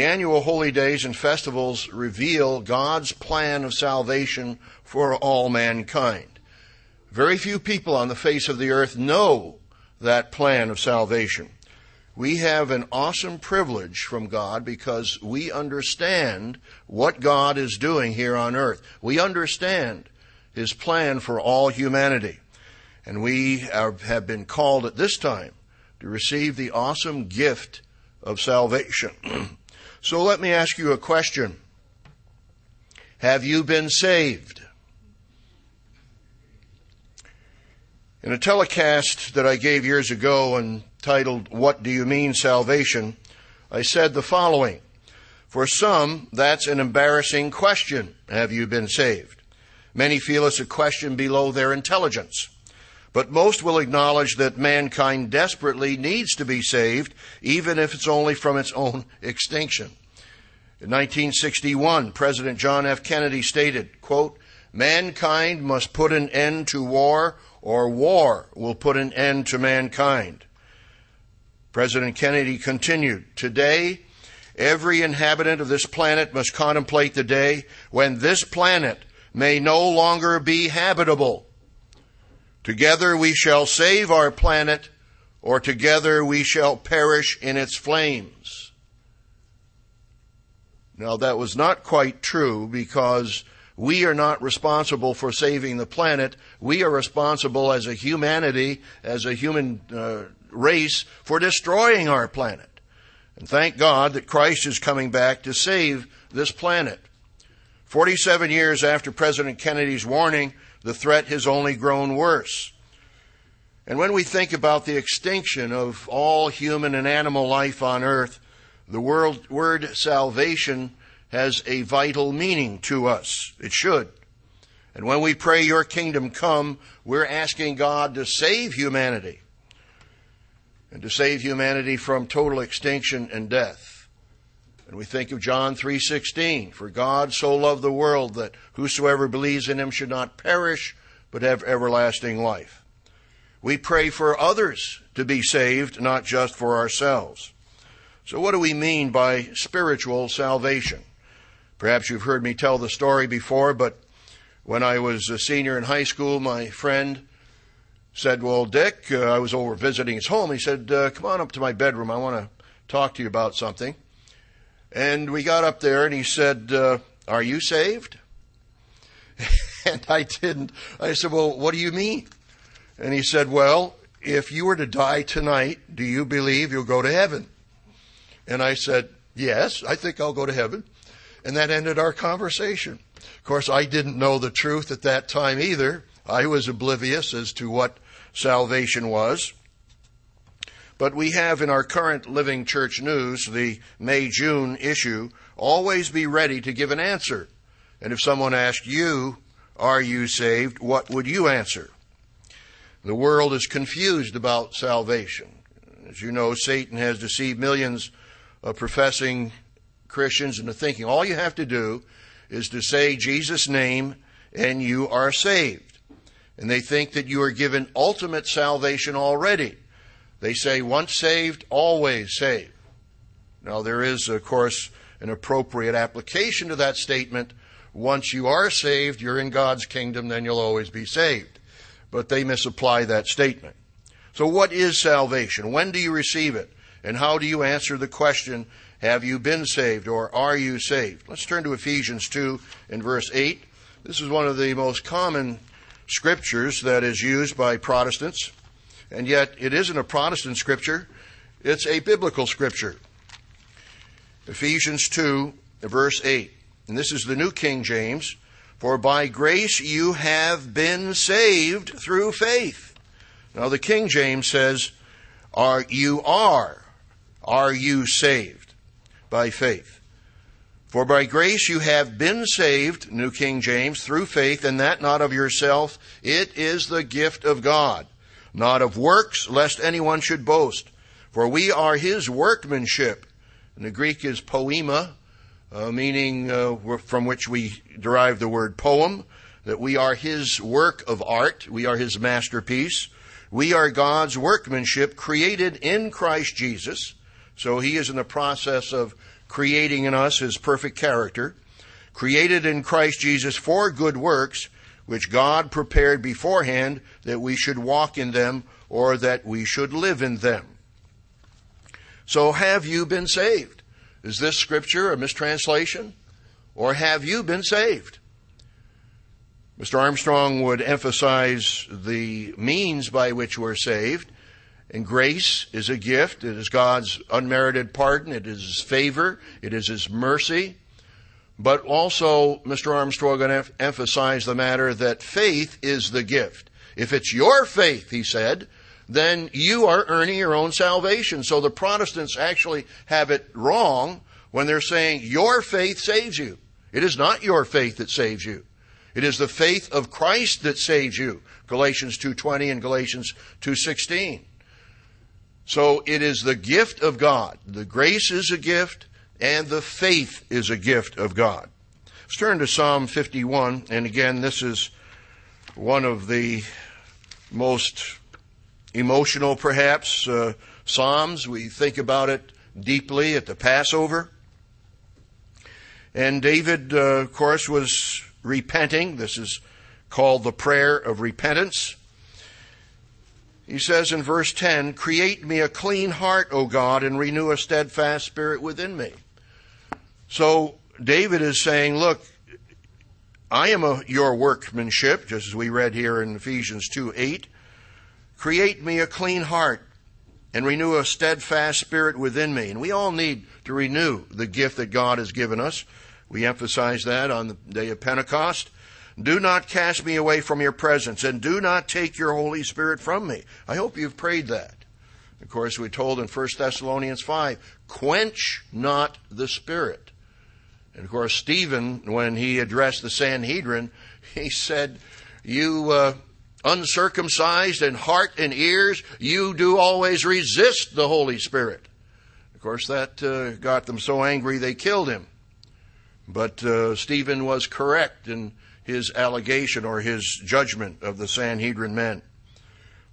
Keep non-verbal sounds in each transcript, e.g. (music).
The annual holy days and festivals reveal God's plan of salvation for all mankind. Very few people on the face of the earth know that plan of salvation. We have an awesome privilege from God because we understand what God is doing here on earth. We understand His plan for all humanity. And we have been called at this time to receive the awesome gift of salvation. (clears throat) so let me ask you a question. Have you been saved? In a telecast that I gave years ago entitled, What Do You Mean Salvation? I said the following. For some, that's an embarrassing question. Have you been saved? Many feel it's a question below their intelligence. But most will acknowledge that mankind desperately needs to be saved, even if it's only from its own extinction. In 1961, President John F. Kennedy stated, quote, Mankind must put an end to war or war will put an end to mankind. President Kennedy continued, Today, every inhabitant of this planet must contemplate the day when this planet may no longer be habitable. Together we shall save our planet, or together we shall perish in its flames. Now, that was not quite true because we are not responsible for saving the planet. We are responsible as a humanity, as a human uh, race, for destroying our planet. And thank God that Christ is coming back to save this planet. 47 years after President Kennedy's warning, the threat has only grown worse. And when we think about the extinction of all human and animal life on earth, the word salvation has a vital meaning to us. It should. And when we pray, Your kingdom come, we're asking God to save humanity and to save humanity from total extinction and death. And we think of John 3:16, for God so loved the world that whosoever believes in him should not perish but have everlasting life. We pray for others to be saved, not just for ourselves. So what do we mean by spiritual salvation? Perhaps you've heard me tell the story before, but when I was a senior in high school, my friend said, Well, Dick, uh, I was over visiting his home. He said, uh, Come on up to my bedroom. I want to talk to you about something. And we got up there, and he said, uh, Are you saved? (laughs) and I didn't. I said, Well, what do you mean? And he said, Well, if you were to die tonight, do you believe you'll go to heaven? And I said, Yes, I think I'll go to heaven. And that ended our conversation. Of course, I didn't know the truth at that time either. I was oblivious as to what salvation was. But we have in our current Living Church News, the May June issue, always be ready to give an answer. And if someone asked you, Are you saved? what would you answer? The world is confused about salvation. As you know, Satan has deceived millions of professing Christians into thinking all you have to do is to say Jesus' name and you are saved. And they think that you are given ultimate salvation already. They say once saved, always saved. Now there is, of course, an appropriate application to that statement. Once you are saved, you're in God's kingdom, then you'll always be saved. But they misapply that statement. So what is salvation? When do you receive it? And how do you answer the question, have you been saved or are you saved? Let's turn to Ephesians 2 and verse 8. This is one of the most common scriptures that is used by Protestants, and yet it isn't a Protestant scripture, it's a biblical scripture. Ephesians 2, verse 8. And this is the New King James. For by grace you have been saved through faith. Now the King James says, are you are. Are you saved? by faith. For by grace you have been saved, New King James, through faith, and that not of yourself. It is the gift of God, not of works, lest anyone should boast. For we are his workmanship. And the Greek is poema, uh, meaning uh, from which we derive the word poem, that we are his work of art, we are his masterpiece. We are God's workmanship created in Christ Jesus so he is in the process of creating in us his perfect character, created in Christ Jesus for good works, which God prepared beforehand that we should walk in them or that we should live in them. So have you been saved? Is this scripture a mistranslation? Or have you been saved? Mr. Armstrong would emphasize the means by which we're saved. And grace is a gift. It is God's unmerited pardon. It is His favor. It is His mercy. But also, Mr. Armstrong emphasized the matter that faith is the gift. If it's your faith, he said, then you are earning your own salvation. So the Protestants actually have it wrong when they're saying your faith saves you. It is not your faith that saves you. It is the faith of Christ that saves you. Galatians 2:20 and Galatians 2:16. So it is the gift of God. The grace is a gift and the faith is a gift of God. Let's turn to Psalm 51 and again this is one of the most emotional, perhaps, uh, Psalms. We think about it deeply at the Passover. And David, uh, of course, was repenting. This is called the prayer of repentance. He says in verse 10, Create me a clean heart, O God, and renew a steadfast spirit within me. So David is saying, Look, I am a, your workmanship, just as we read here in Ephesians 2 8. Create me a clean heart and renew a steadfast spirit within me. And we all need to renew the gift that God has given us. We emphasize that on the day of Pentecost. Do not cast me away from your presence and do not take your Holy Spirit from me. I hope you've prayed that. Of course, we told in 1 Thessalonians 5, quench not the Spirit. And of course, Stephen, when he addressed the Sanhedrin, (laughs) he said, You uh, uncircumcised in heart and ears, you do always resist the Holy Spirit. Of course, that uh, got them so angry they killed him. But uh, Stephen was correct in his allegation or his judgment of the Sanhedrin men.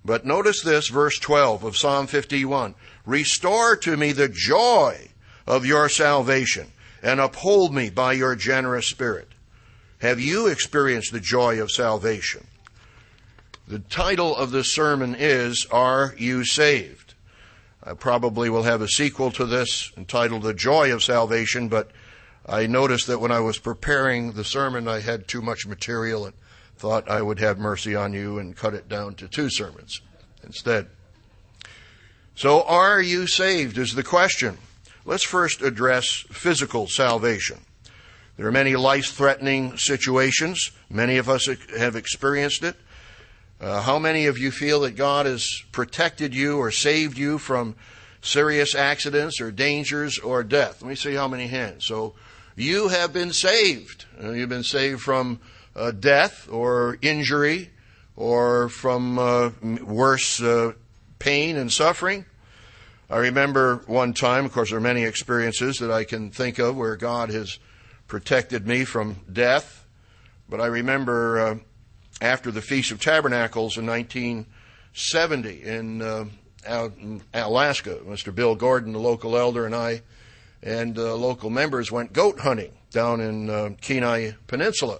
But notice this, verse 12 of Psalm 51 Restore to me the joy of your salvation and uphold me by your generous spirit. Have you experienced the joy of salvation? The title of this sermon is Are You Saved? I probably will have a sequel to this entitled The Joy of Salvation, but I noticed that when I was preparing the sermon, I had too much material and thought I would have mercy on you and cut it down to two sermons instead. So, are you saved is the question. Let's first address physical salvation. There are many life threatening situations. Many of us have experienced it. Uh, how many of you feel that God has protected you or saved you from serious accidents or dangers or death? Let me see how many hands. So you have been saved. Uh, you've been saved from uh, death or injury or from uh, worse uh, pain and suffering. I remember one time, of course, there are many experiences that I can think of where God has protected me from death, but I remember uh, after the Feast of Tabernacles in 1970 in, uh, in Alaska. Mr. Bill Gordon, the local elder, and I and uh, local members went goat hunting down in uh, Kenai Peninsula.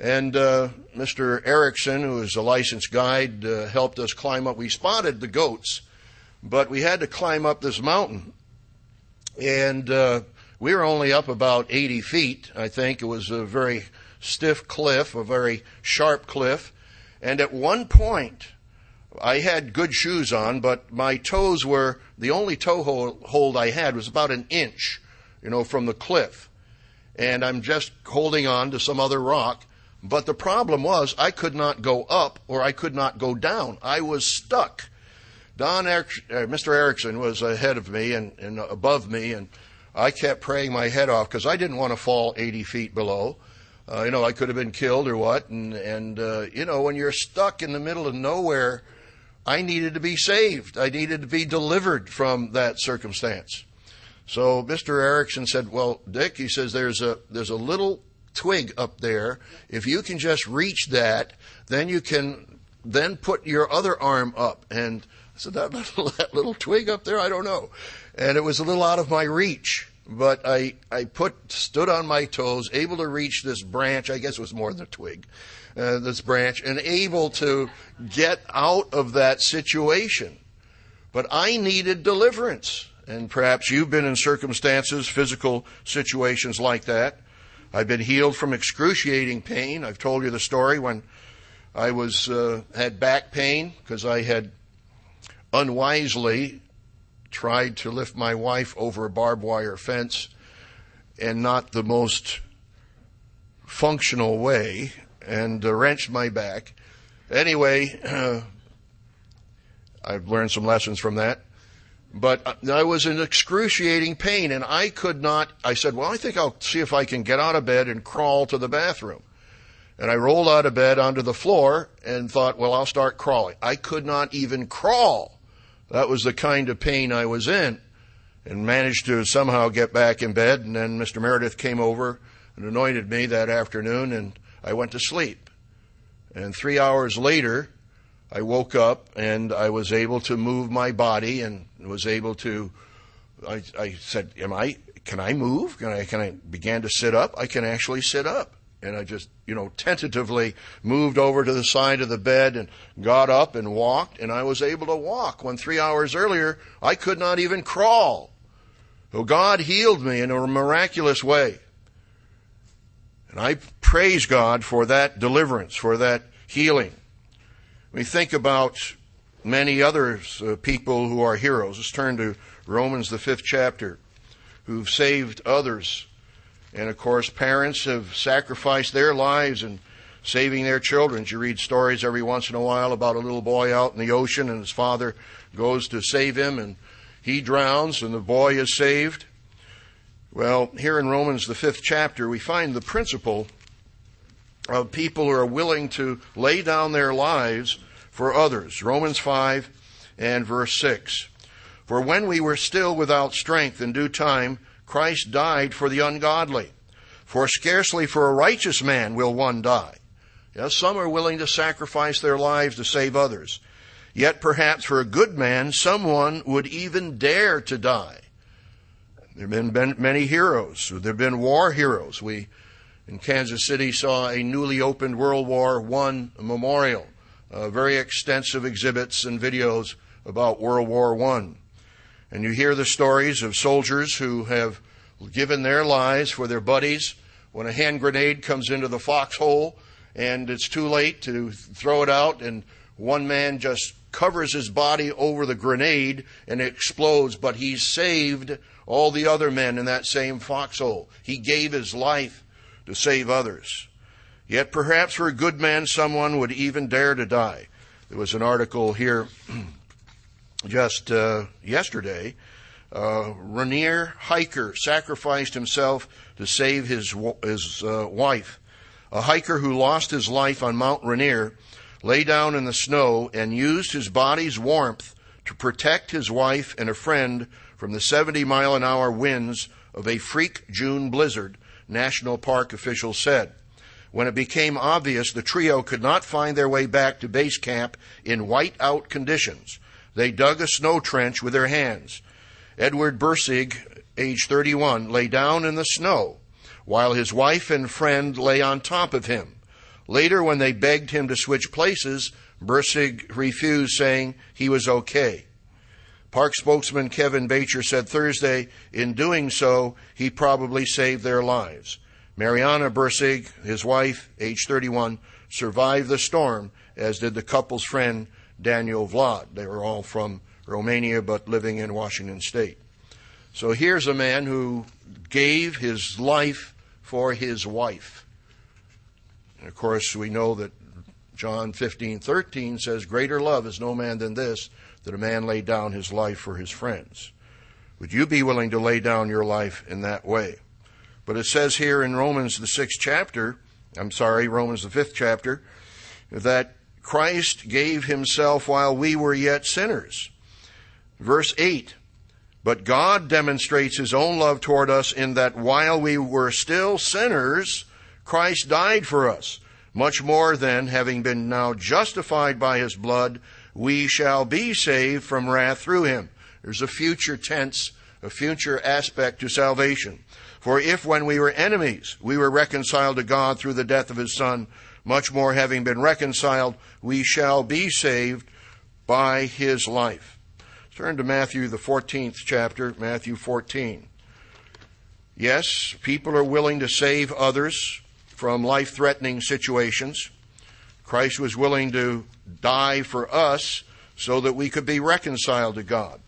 And uh, Mr. Erickson, who is a licensed guide, uh, helped us climb up. We spotted the goats, but we had to climb up this mountain. And uh, we were only up about 80 feet, I think. It was a very stiff cliff, a very sharp cliff. And at one point, I had good shoes on, but my toes were the only toe hold I had was about an inch, you know, from the cliff. And I'm just holding on to some other rock. But the problem was I could not go up or I could not go down. I was stuck. Don, uh, Mr. Erickson was ahead of me and, and above me, and I kept praying my head off because I didn't want to fall 80 feet below. Uh, you know, I could have been killed or what. And, and uh, you know, when you're stuck in the middle of nowhere, I needed to be saved. I needed to be delivered from that circumstance. So Mr. Erickson said, "Well, Dick," he says, "there's a there's a little twig up there. If you can just reach that, then you can then put your other arm up." And said, "That (laughs) little, that little twig up there, I don't know." And it was a little out of my reach. but I, I put, stood on my toes, able to reach this branch, I guess it was more than a twig, uh, this branch, and able to get out of that situation. But I needed deliverance. And perhaps you've been in circumstances, physical situations like that. I've been healed from excruciating pain. I've told you the story when I was uh, had back pain because I had unwisely tried to lift my wife over a barbed wire fence and not the most functional way and uh, wrenched my back. Anyway, uh, (clears throat) I've learned some lessons from that. But I was in excruciating pain and I could not, I said, well, I think I'll see if I can get out of bed and crawl to the bathroom. And I rolled out of bed onto the floor and thought, well, I'll start crawling. I could not even crawl. That was the kind of pain I was in and managed to somehow get back in bed. And then Mr. Meredith came over and anointed me that afternoon and I went to sleep. And three hours later, I woke up and I was able to move my body and was able to, I, I said, am I, can I move? Can I, can I began to sit up? I can actually sit up. And I just, you know, tentatively moved over to the side of the bed and got up and walked, and I was able to walk when three hours earlier I could not even crawl. So God healed me in a miraculous way. And I praise God for that deliverance, for that healing. We think about many others, uh, people who are heroes. Let's turn to Romans, the fifth chapter, who've saved others and of course, parents have sacrificed their lives in saving their children. You read stories every once in a while about a little boy out in the ocean and his father goes to save him and he drowns and the boy is saved. Well, here in Romans, the fifth chapter, we find the principle of people who are willing to lay down their lives for others. Romans 5 and verse 6. For when we were still without strength in due time, Christ died for the ungodly. For scarcely for a righteous man will one die. Yes, some are willing to sacrifice their lives to save others. Yet perhaps for a good man, someone would even dare to die. There have been many heroes. There have been war heroes. We in Kansas City saw a newly opened World War I memorial, uh, very extensive exhibits and videos about World War I. And you hear the stories of soldiers who have given their lives for their buddies when a hand grenade comes into the foxhole and it's too late to throw it out and one man just covers his body over the grenade and it explodes, but he's saved all the other men in that same foxhole. He gave his life to save others. Yet perhaps for a good man, someone would even dare to die. There was an article here (clears throat) just uh, yesterday. Uh, Rainier hiker sacrificed himself to save his his uh, wife. A hiker who lost his life on Mount Rainier lay down in the snow and used his body's warmth to protect his wife and a friend from the 70 mile an hour winds of a freak June blizzard, National Park officials said. When it became obvious the trio could not find their way back to base camp in white-out conditions, they dug a snow trench with their hands. Edward Bursig, age 31, lay down in the snow while his wife and friend lay on top of him. Later, when they begged him to switch places, Bursig refused, saying he was okay. Park spokesman Kevin Bacher said Thursday, in doing so, he probably saved their lives. Mariana Bursig, his wife, age 31, survived the storm, as did the couple's friend Daniel Vlad. They were all from Romania but living in Washington state. So here's a man who gave his life for his wife. And of course, we know that John 15:13 says, "Greater love is no man than this, that a man lay down his life for his friends." Would you be willing to lay down your life in that way? But it says here in Romans the 6th chapter, I'm sorry, Romans the 5th chapter, that Christ gave himself while we were yet sinners. Verse 8 But God demonstrates his own love toward us in that while we were still sinners, Christ died for us. Much more than, having been now justified by his blood, we shall be saved from wrath through him. There's a future tense a future aspect to salvation. For if when we were enemies, we were reconciled to God through the death of his Son, much more having been reconciled, we shall be saved by his life. Turn to Matthew, the 14th chapter, Matthew 14. Yes, people are willing to save others from life threatening situations. Christ was willing to die for us so that we could be reconciled to God.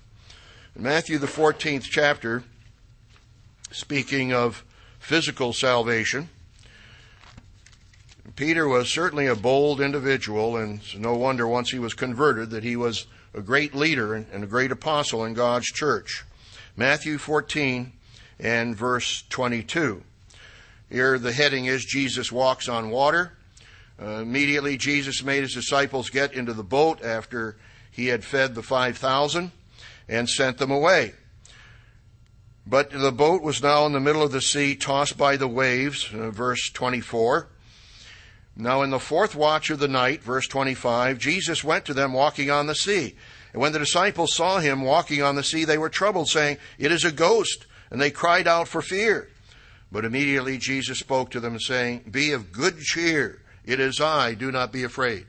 In Matthew, the 14th chapter, speaking of physical salvation, Peter was certainly a bold individual, and it's no wonder once he was converted that he was a great leader and a great apostle in God's church. Matthew 14 and verse 22. Here the heading is Jesus walks on water. Uh, immediately, Jesus made his disciples get into the boat after he had fed the 5,000 and sent them away. But the boat was now in the middle of the sea, tossed by the waves, uh, verse 24. Now, in the fourth watch of the night, verse 25, Jesus went to them walking on the sea. And when the disciples saw him walking on the sea, they were troubled, saying, It is a ghost. And they cried out for fear. But immediately Jesus spoke to them, saying, Be of good cheer. It is I. Do not be afraid.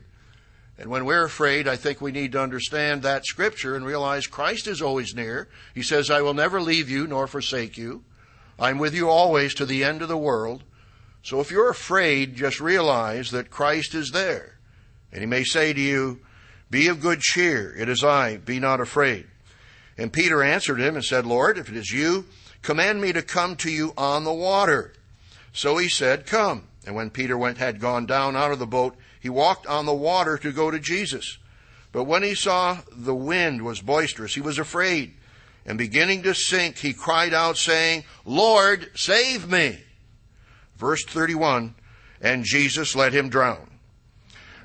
And when we're afraid, I think we need to understand that scripture and realize Christ is always near. He says, I will never leave you nor forsake you. I'm with you always to the end of the world. So if you're afraid, just realize that Christ is there. And he may say to you, Be of good cheer. It is I. Be not afraid. And Peter answered him and said, Lord, if it is you, command me to come to you on the water. So he said, Come. And when Peter went, had gone down out of the boat, he walked on the water to go to Jesus. But when he saw the wind was boisterous, he was afraid. And beginning to sink, he cried out, saying, Lord, save me. Verse 31, and Jesus let him drown.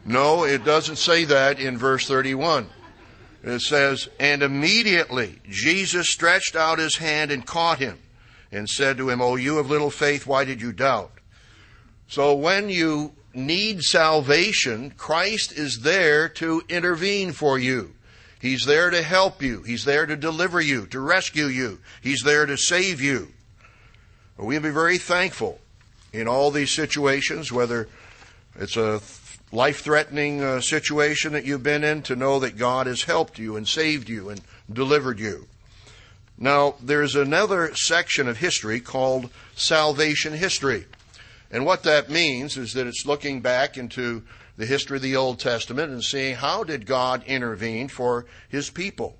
No, it doesn't say that in verse 31. It says, And immediately Jesus stretched out his hand and caught him and said to him, O you of little faith, why did you doubt? So when you need salvation, Christ is there to intervene for you. He's there to help you. He's there to deliver you, to rescue you. He's there to save you. We'll be very thankful in all these situations, whether it's a life threatening uh, situation that you've been in, to know that God has helped you and saved you and delivered you. Now, there's another section of history called salvation history. And what that means is that it's looking back into the history of the Old Testament and seeing how did God intervene for his people.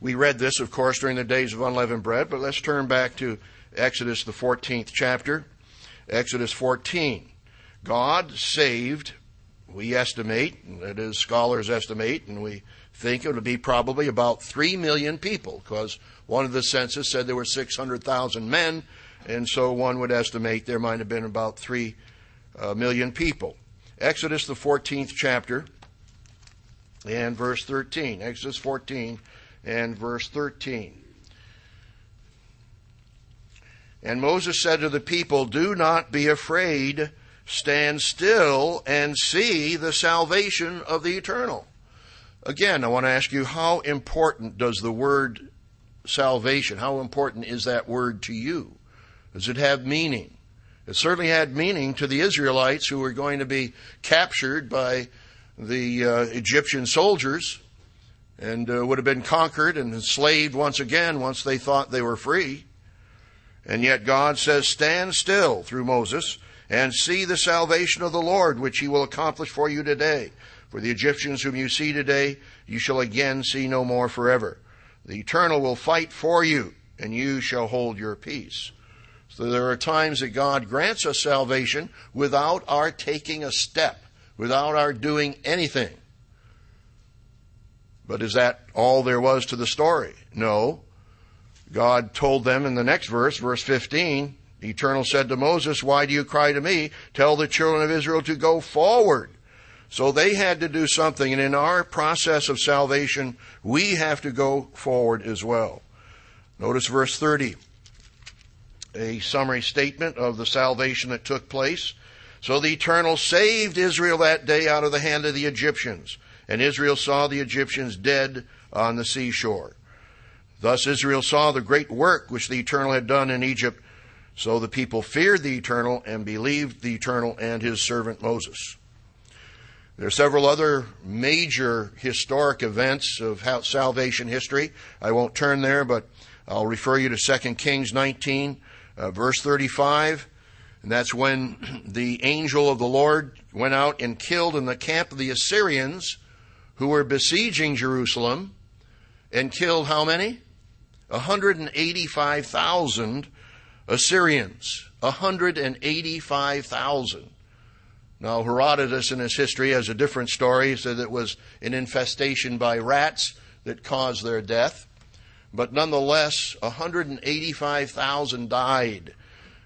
We read this, of course, during the days of unleavened bread, but let's turn back to Exodus, the 14th chapter. Exodus 14. God saved, we estimate, that is, scholars estimate, and we think it would be probably about 3 million people, because one of the census said there were 600,000 men and so one would estimate there might have been about 3 uh, million people. Exodus, the 14th chapter, and verse 13. Exodus 14 and verse 13. And Moses said to the people, Do not be afraid, stand still and see the salvation of the eternal. Again, I want to ask you, how important does the word salvation, how important is that word to you? Does it have meaning? It certainly had meaning to the Israelites who were going to be captured by the uh, Egyptian soldiers and uh, would have been conquered and enslaved once again once they thought they were free. And yet God says, Stand still through Moses and see the salvation of the Lord, which he will accomplish for you today. For the Egyptians whom you see today, you shall again see no more forever. The Eternal will fight for you, and you shall hold your peace. So there are times that God grants us salvation without our taking a step, without our doing anything. But is that all there was to the story? No. God told them in the next verse, verse 15, the Eternal said to Moses, Why do you cry to me? Tell the children of Israel to go forward. So they had to do something, and in our process of salvation, we have to go forward as well. Notice verse 30 a summary statement of the salvation that took place. So the Eternal saved Israel that day out of the hand of the Egyptians, and Israel saw the Egyptians dead on the seashore. Thus Israel saw the great work which the Eternal had done in Egypt. So the people feared the Eternal and believed the Eternal and his servant Moses. There are several other major historic events of salvation history. I won't turn there, but I'll refer you to 2 Kings 19, uh, verse 35. And that's when (clears throat) the angel of the Lord went out and killed in the camp of the Assyrians who were besieging Jerusalem and killed how many? 185,000 Assyrians. 185,000. Now, Herodotus in his history has a different story. He said it was an infestation by rats that caused their death. But nonetheless, 185,000 died.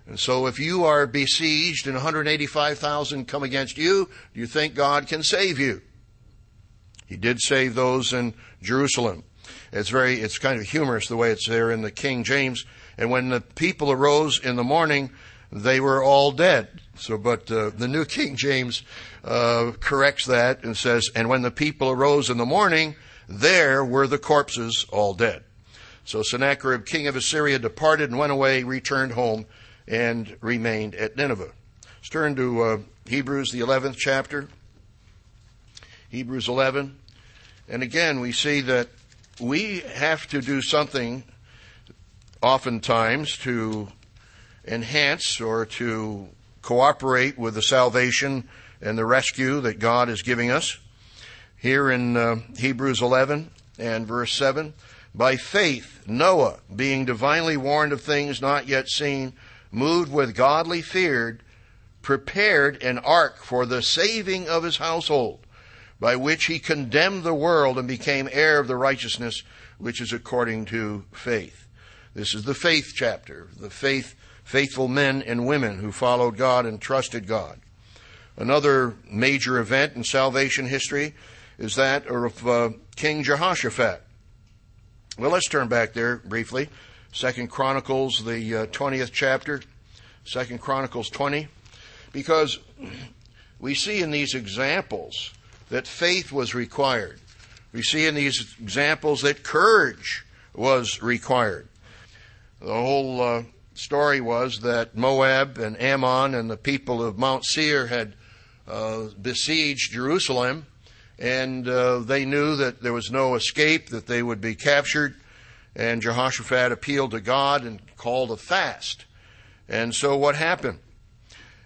And so if you are besieged and 185,000 come against you, do you think God can save you? He did save those in Jerusalem. It's very, it's kind of humorous the way it's there in the King James. And when the people arose in the morning, they were all dead. So, but uh, the New (laughs) King James uh, corrects that and says, and when the people arose in the morning, there were the corpses all dead. So Sennacherib, king of Assyria, departed and went away, returned home, and remained at Nineveh. Let's turn to uh, Hebrews, the 11th chapter. Hebrews 11. And again, we see that we have to do something oftentimes to enhance or to cooperate with the salvation and the rescue that God is giving us. Here in uh, Hebrews 11 and verse 7, by faith, Noah, being divinely warned of things not yet seen, moved with godly fear, prepared an ark for the saving of his household by which he condemned the world and became heir of the righteousness which is according to faith. This is the faith chapter, the faith, faithful men and women who followed God and trusted God. Another major event in salvation history is that of uh, King Jehoshaphat. Well, let's turn back there briefly. Second Chronicles, the uh, 20th chapter. Second Chronicles 20. Because we see in these examples that faith was required. We see in these examples that courage was required. The whole uh, story was that Moab and Ammon and the people of Mount Seir had uh, besieged Jerusalem, and uh, they knew that there was no escape, that they would be captured. And Jehoshaphat appealed to God and called a fast. And so what happened?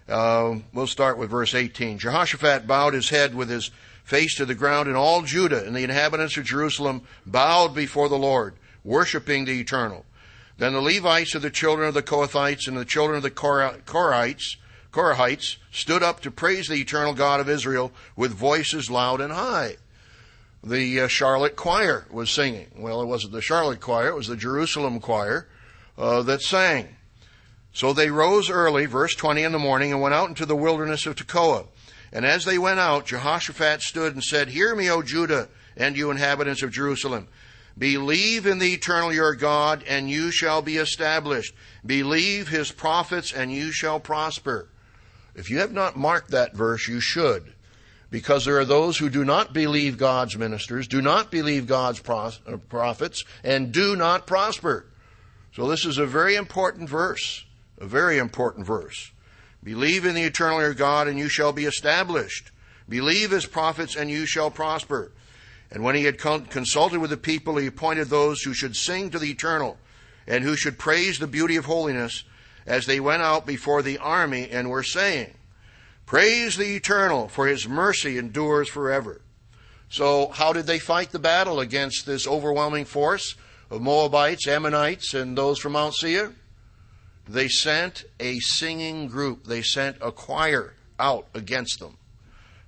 Uh, we'll start with verse 18. Jehoshaphat bowed his head with his face to the ground, and all Judah and the inhabitants of Jerusalem bowed before the Lord, worshiping the Eternal. Then the Levites of the children of the Kohathites and the children of the Korahites, Korahites stood up to praise the eternal God of Israel with voices loud and high. The uh, Charlotte Choir was singing. Well, it wasn't the Charlotte Choir, it was the Jerusalem Choir uh, that sang. So they rose early, verse 20 in the morning, and went out into the wilderness of Tekoa. And as they went out, Jehoshaphat stood and said, Hear me, O Judah, and you inhabitants of Jerusalem. Believe in the eternal your God, and you shall be established. Believe his prophets, and you shall prosper. If you have not marked that verse, you should. Because there are those who do not believe God's ministers, do not believe God's uh, prophets, and do not prosper. So this is a very important verse. A very important verse. Believe in the eternal your God, and you shall be established. Believe his prophets, and you shall prosper. And when he had consulted with the people, he appointed those who should sing to the eternal, and who should praise the beauty of holiness, as they went out before the army and were saying, Praise the eternal, for his mercy endures forever. So, how did they fight the battle against this overwhelming force of Moabites, Ammonites, and those from Mount Seir? They sent a singing group, they sent a choir out against them.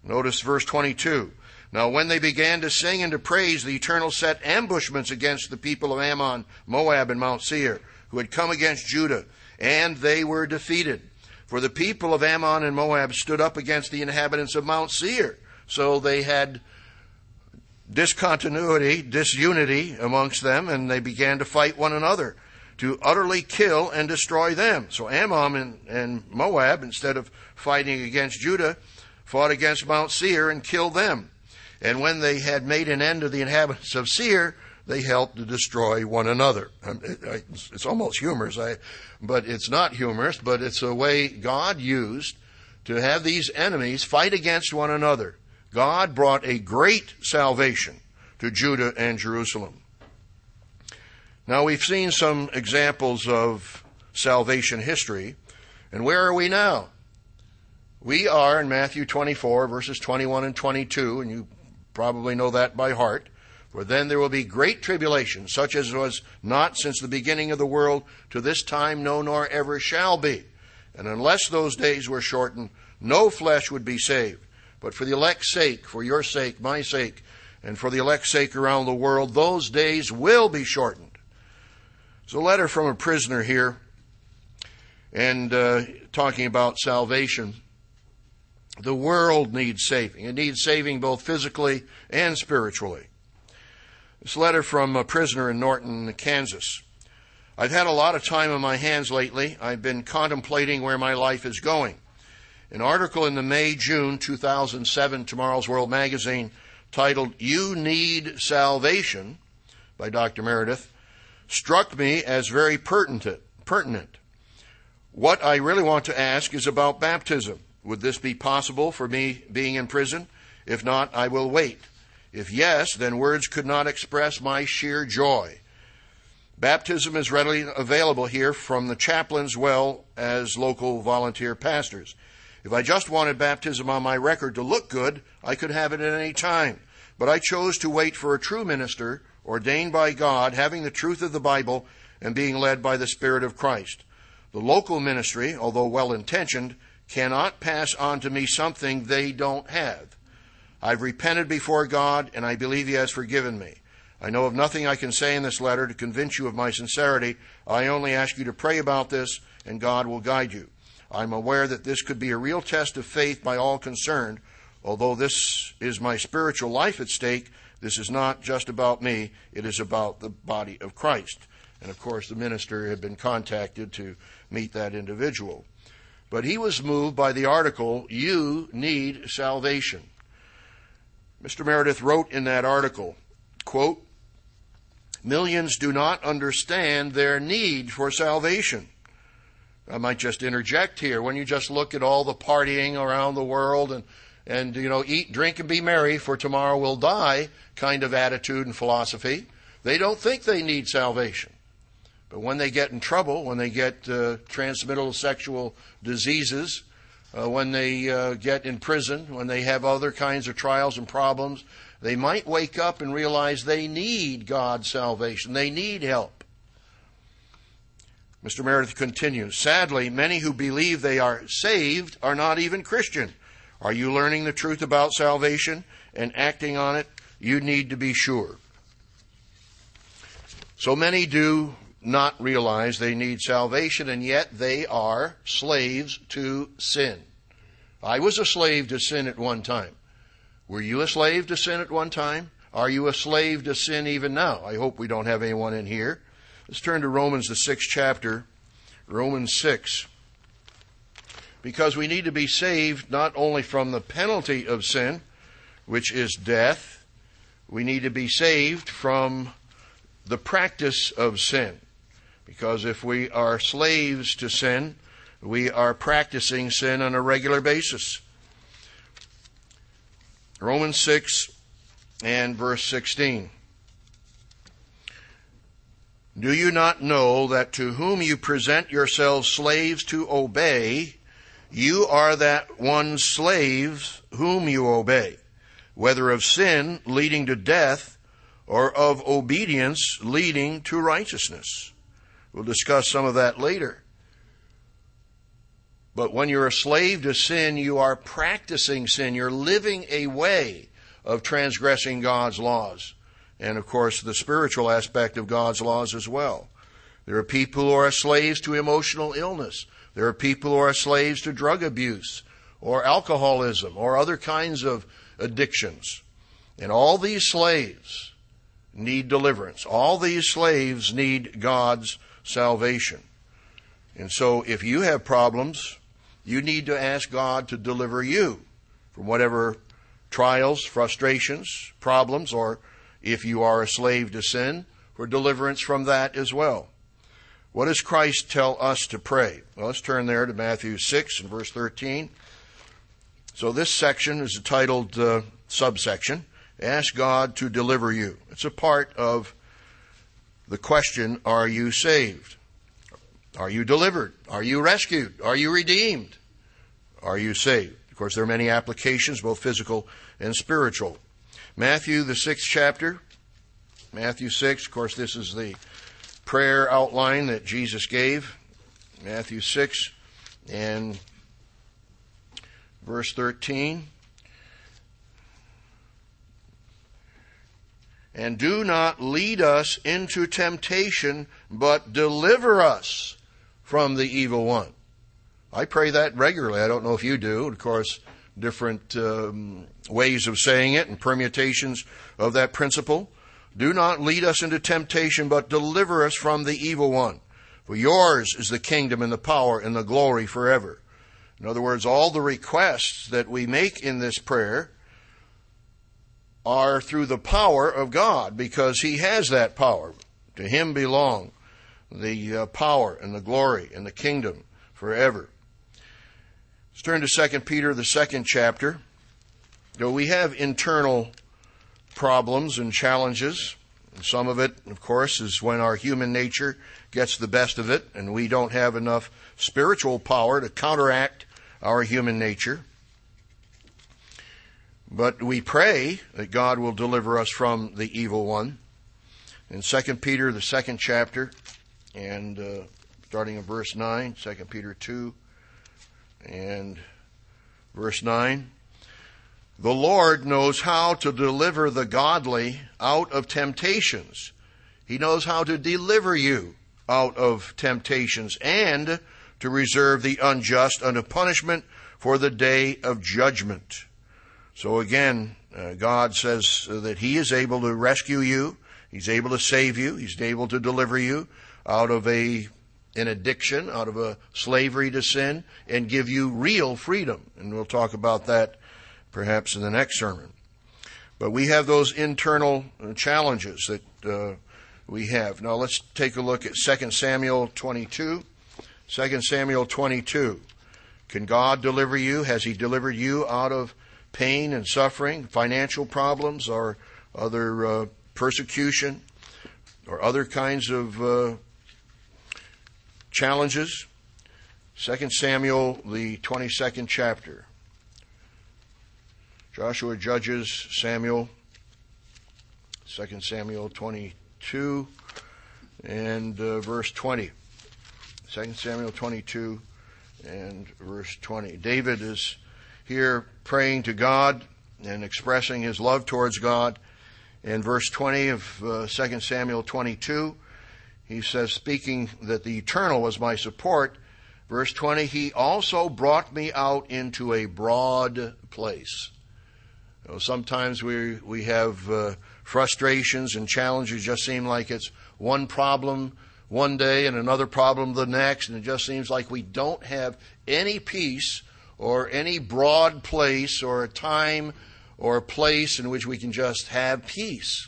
Notice verse 22. Now, when they began to sing and to praise, the Eternal set ambushments against the people of Ammon, Moab, and Mount Seir, who had come against Judah, and they were defeated. For the people of Ammon and Moab stood up against the inhabitants of Mount Seir. So they had discontinuity, disunity amongst them, and they began to fight one another to utterly kill and destroy them. So Ammon and, and Moab, instead of fighting against Judah, fought against Mount Seir and killed them. And when they had made an end of the inhabitants of Seir, they helped to destroy one another. Um, it's almost humorous, but it's not humorous, but it's a way God used to have these enemies fight against one another. God brought a great salvation to Judah and Jerusalem. Now we've seen some examples of salvation history, and where are we now? We are in Matthew 24, verses 21 and 22, and you probably know that by heart. For then there will be great tribulation, such as was not since the beginning of the world to this time, no, nor ever shall be. And unless those days were shortened, no flesh would be saved. But for the elect's sake, for your sake, my sake, and for the elect's sake around the world, those days will be shortened. It's a letter from a prisoner here, and uh, talking about salvation. The world needs saving. It needs saving both physically and spiritually. This letter from a prisoner in Norton, Kansas. I've had a lot of time on my hands lately. I've been contemplating where my life is going. An article in the May June 2007 Tomorrow's World magazine titled You Need Salvation by Dr. Meredith struck me as very pertinent. pertinent. What I really want to ask is about baptism. Would this be possible for me being in prison? If not, I will wait. If yes, then words could not express my sheer joy. Baptism is readily available here from the chaplains well as local volunteer pastors. If I just wanted baptism on my record to look good, I could have it at any time. But I chose to wait for a true minister, ordained by God, having the truth of the Bible, and being led by the Spirit of Christ. The local ministry, although well intentioned, cannot pass on to me something they don't have. I've repented before God, and I believe He has forgiven me. I know of nothing I can say in this letter to convince you of my sincerity. I only ask you to pray about this, and God will guide you. I'm aware that this could be a real test of faith by all concerned. Although this is my spiritual life at stake, this is not just about me, it is about the body of Christ. And of course, the minister had been contacted to meet that individual. But he was moved by the article, You Need Salvation. Mr. Meredith wrote in that article, quote, Millions do not understand their need for salvation. I might just interject here. When you just look at all the partying around the world and, and you know, eat, drink, and be merry, for tomorrow we'll die kind of attitude and philosophy, they don't think they need salvation. But when they get in trouble, when they get uh, transmittable sexual diseases, uh, when they uh, get in prison, when they have other kinds of trials and problems, they might wake up and realize they need God's salvation. They need help. Mr. Meredith continues Sadly, many who believe they are saved are not even Christian. Are you learning the truth about salvation and acting on it? You need to be sure. So many do not realize they need salvation, and yet they are slaves to sin. I was a slave to sin at one time. Were you a slave to sin at one time? Are you a slave to sin even now? I hope we don't have anyone in here. Let's turn to Romans, the sixth chapter, Romans 6. Because we need to be saved not only from the penalty of sin, which is death, we need to be saved from the practice of sin. Because if we are slaves to sin, we are practicing sin on a regular basis. Romans 6 and verse 16. Do you not know that to whom you present yourselves slaves to obey, you are that one slaves whom you obey, whether of sin leading to death or of obedience leading to righteousness? We'll discuss some of that later. But when you're a slave to sin, you are practicing sin. You're living a way of transgressing God's laws. And of course, the spiritual aspect of God's laws as well. There are people who are slaves to emotional illness. There are people who are slaves to drug abuse or alcoholism or other kinds of addictions. And all these slaves need deliverance. All these slaves need God's salvation. And so if you have problems, you need to ask God to deliver you from whatever trials, frustrations, problems, or if you are a slave to sin, for deliverance from that as well. What does Christ tell us to pray? Well, let's turn there to Matthew 6 and verse 13. So this section is titled uh, subsection, Ask God to Deliver You. It's a part of the question, Are you saved? Are you delivered? Are you rescued? Are you redeemed? Are you saved? Of course, there are many applications, both physical and spiritual. Matthew, the sixth chapter, Matthew 6, of course, this is the prayer outline that Jesus gave. Matthew 6 and verse 13. And do not lead us into temptation, but deliver us from the evil one. I pray that regularly. I don't know if you do. Of course, different um, ways of saying it and permutations of that principle. Do not lead us into temptation, but deliver us from the evil one. For yours is the kingdom and the power and the glory forever. In other words, all the requests that we make in this prayer are through the power of God because He has that power. To Him belong the uh, power and the glory and the kingdom forever. Let's turn to 2 Peter, the second chapter. Though we have internal problems and challenges. Some of it, of course, is when our human nature gets the best of it and we don't have enough spiritual power to counteract our human nature. But we pray that God will deliver us from the evil one. In 2 Peter, the second chapter, and uh, starting in verse 9, 2 Peter 2 and verse 9. The Lord knows how to deliver the godly out of temptations. He knows how to deliver you out of temptations and to reserve the unjust unto punishment for the day of judgment. So again, uh, God says that He is able to rescue you. He's able to save you. He's able to deliver you out of a an addiction, out of a slavery to sin, and give you real freedom. And we'll talk about that perhaps in the next sermon. But we have those internal uh, challenges that uh, we have. Now let's take a look at 2 Samuel 22. 2 Samuel 22. Can God deliver you? Has He delivered you out of pain and suffering, financial problems, or other uh, persecution, or other kinds of uh, challenges? 2 Samuel, the 22nd chapter. Joshua, Judges, Samuel, 2 Samuel 22, and uh, verse 20. 2 Samuel 22 and verse 20. David is here praying to God and expressing his love towards God. In verse 20 of uh, 2 Samuel 22, he says, speaking that the eternal was my support. Verse 20, he also brought me out into a broad place. You know, sometimes we we have uh, frustrations and challenges. Just seem like it's one problem one day and another problem the next, and it just seems like we don't have any peace or any broad place or a time or a place in which we can just have peace.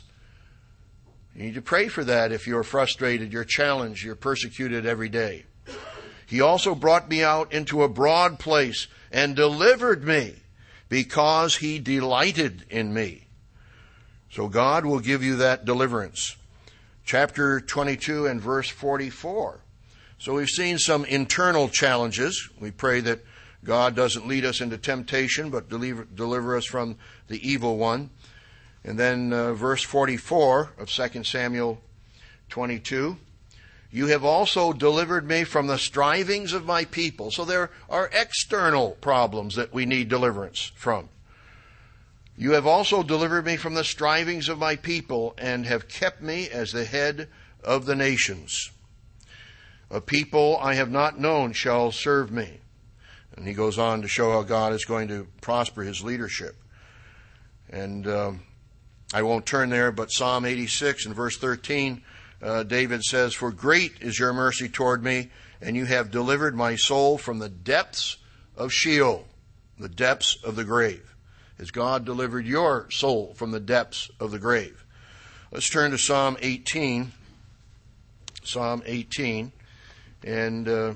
You need to pray for that if you're frustrated, you're challenged, you're persecuted every day. He also brought me out into a broad place and delivered me because he delighted in me. So God will give you that deliverance. Chapter 22 and verse 44. So we've seen some internal challenges. We pray that God doesn't lead us into temptation, but deliver, deliver us from the evil one. And then uh, verse 44 of 2 Samuel 22. You have also delivered me from the strivings of my people. So there are external problems that we need deliverance from. You have also delivered me from the strivings of my people and have kept me as the head of the nations. A people I have not known shall serve me. And he goes on to show how God is going to prosper his leadership. And um, I won't turn there, but Psalm 86 and verse 13 uh, David says, For great is your mercy toward me, and you have delivered my soul from the depths of Sheol, the depths of the grave. Has God delivered your soul from the depths of the grave? Let's turn to Psalm 18. Psalm 18. And uh,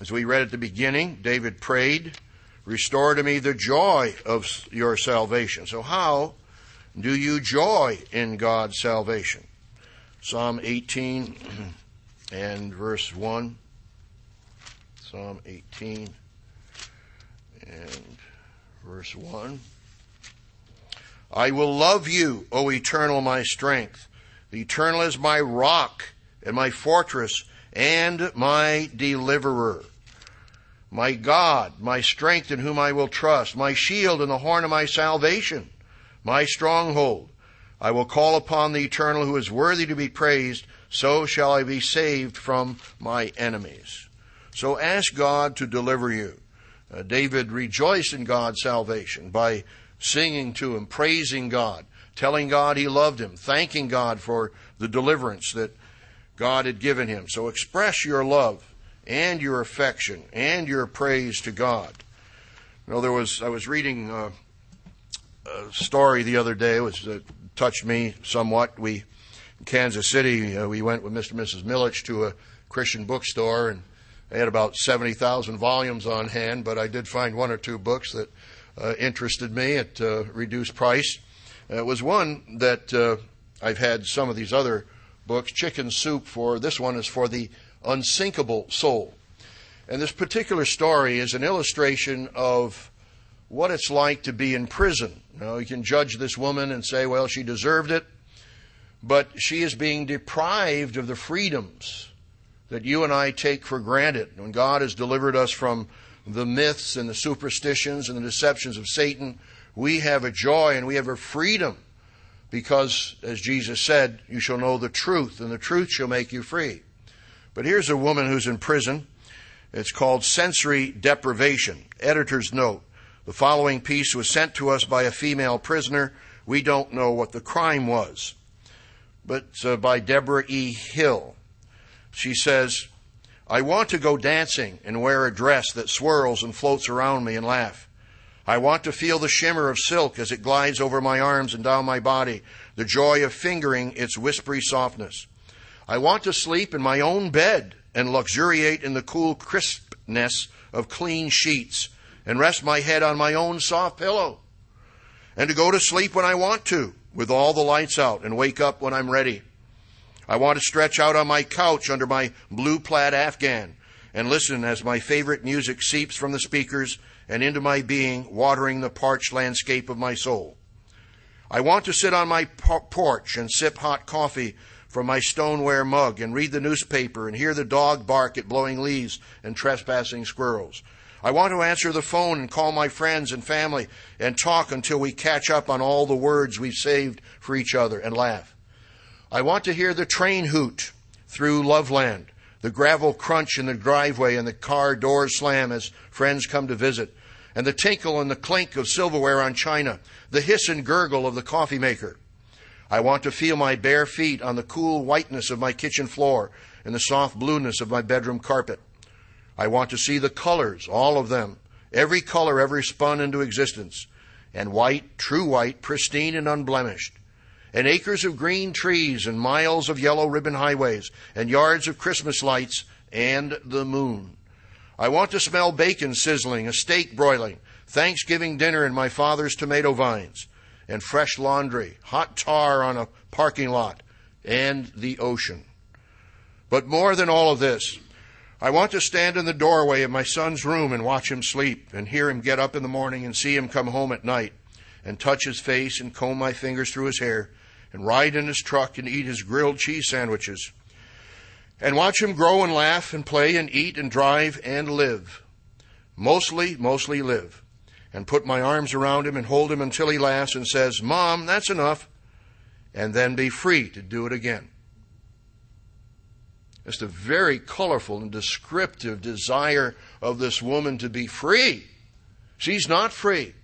as we read at the beginning, David prayed, Restore to me the joy of your salvation. So, how do you joy in God's salvation? Psalm 18 (clears throat) and verse 1. Psalm 18 and verse 1. I will love you, O eternal, my strength. The eternal is my rock and my fortress and my deliverer. My God, my strength in whom I will trust, my shield and the horn of my salvation, my stronghold. I will call upon the eternal who is worthy to be praised, so shall I be saved from my enemies. So ask God to deliver you. Uh, David rejoiced in God's salvation by singing to him, praising God, telling God he loved him, thanking God for the deliverance that God had given him. So express your love and your affection and your praise to God. You know, there was I was reading uh, a story the other day, which uh, touched me somewhat. We in Kansas City, uh, we went with Mr. and Mrs. Milich to a Christian bookstore, and they had about seventy thousand volumes on hand. But I did find one or two books that uh, interested me at uh, reduced price. Uh, it was one that I've had some of these other books, Chicken Soup, for this one is for the unsinkable soul. And this particular story is an illustration of what it's like to be in prison. Now, you can judge this woman and say, well, she deserved it, but she is being deprived of the freedoms that you and I take for granted. When God has delivered us from the myths and the superstitions and the deceptions of Satan, we have a joy and we have a freedom because, as Jesus said, you shall know the truth, and the truth shall make you free. But here's a woman who's in prison. It's called sensory deprivation. Editor's note. The following piece was sent to us by a female prisoner. We don't know what the crime was. But uh, by Deborah E. Hill. She says, I want to go dancing and wear a dress that swirls and floats around me and laugh. I want to feel the shimmer of silk as it glides over my arms and down my body, the joy of fingering its whispery softness. I want to sleep in my own bed and luxuriate in the cool crispness of clean sheets and rest my head on my own soft pillow. And to go to sleep when I want to, with all the lights out, and wake up when I'm ready. I want to stretch out on my couch under my blue plaid afghan and listen as my favorite music seeps from the speakers and into my being, watering the parched landscape of my soul. I want to sit on my porch and sip hot coffee from my stoneware mug and read the newspaper and hear the dog bark at blowing leaves and trespassing squirrels. I want to answer the phone and call my friends and family and talk until we catch up on all the words we've saved for each other and laugh. I want to hear the train hoot through Loveland, the gravel crunch in the driveway and the car door slam as friends come to visit, and the tinkle and the clink of silverware on china, the hiss and gurgle of the coffee maker. I want to feel my bare feet on the cool whiteness of my kitchen floor and the soft blueness of my bedroom carpet. I want to see the colors, all of them, every color ever spun into existence, and white, true white, pristine and unblemished and acres of green trees and miles of yellow ribbon highways and yards of Christmas lights and the moon. I want to smell bacon sizzling, a steak broiling, Thanksgiving dinner in my father's tomato vines, and fresh laundry, hot tar on a parking lot, and the ocean. But more than all of this, I want to stand in the doorway of my son's room and watch him sleep, and hear him get up in the morning and see him come home at night, and touch his face and comb my fingers through his hair, and ride in his truck and eat his grilled cheese sandwiches and watch him grow and laugh and play and eat and drive and live. Mostly, mostly live. And put my arms around him and hold him until he laughs and says, Mom, that's enough. And then be free to do it again. It's a very colorful and descriptive desire of this woman to be free. She's not free.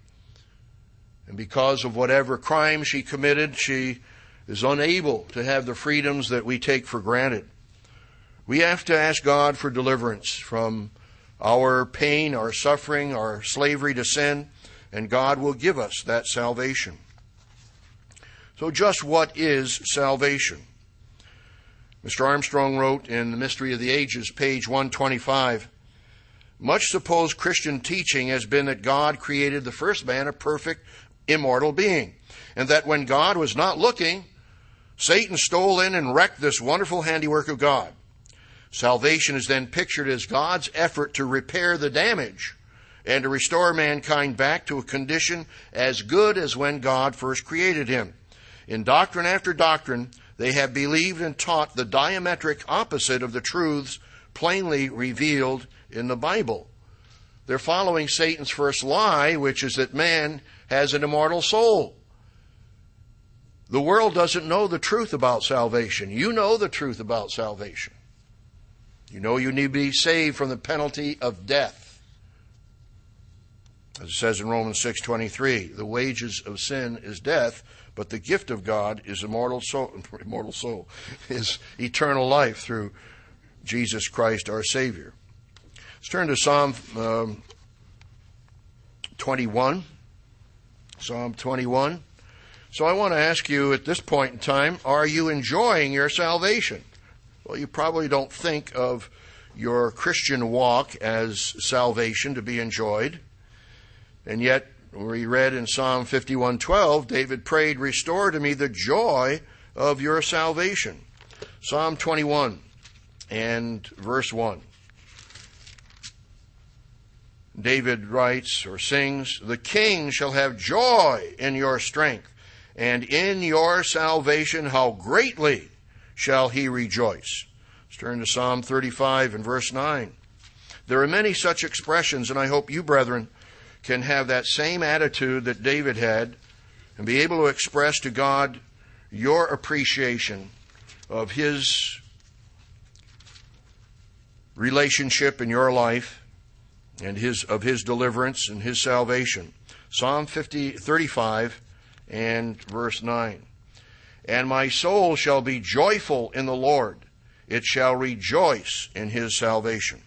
And because of whatever crime she committed, she is unable to have the freedoms that we take for granted. We have to ask God for deliverance from our pain, our suffering, our slavery to sin, and God will give us that salvation. So, just what is salvation? Mr. Armstrong wrote in The Mystery of the Ages, page 125 Much supposed Christian teaching has been that God created the first man a perfect, immortal being, and that when God was not looking, Satan stole in and wrecked this wonderful handiwork of God. Salvation is then pictured as God's effort to repair the damage and to restore mankind back to a condition as good as when God first created him. In doctrine after doctrine, they have believed and taught the diametric opposite of the truths plainly revealed in the Bible. They're following Satan's first lie, which is that man has an immortal soul. The world doesn't know the truth about salvation. You know the truth about salvation. You know you need to be saved from the penalty of death. As it says in Romans 6:23, the wages of sin is death, but the gift of God is immortal soul, (laughs) immortal soul is eternal life through Jesus Christ our Savior. Let's turn to Psalm um, 21. Psalm 21. So I want to ask you at this point in time, are you enjoying your salvation? Well, you probably don't think of your Christian walk as salvation to be enjoyed. And yet, we read in Psalm 51:12, David prayed, "Restore to me the joy of your salvation." Psalm 21 and verse 1. David writes or sings, "The king shall have joy in your strength, and in your salvation how greatly shall he rejoice." Let's turn to Psalm 35 and verse 9. There are many such expressions, and I hope you, brethren, can have that same attitude that David had and be able to express to God your appreciation of his relationship in your life and his of his deliverance and his salvation. Psalm 50, 35 and verse 9. And my soul shall be joyful in the Lord. It shall rejoice in his salvation.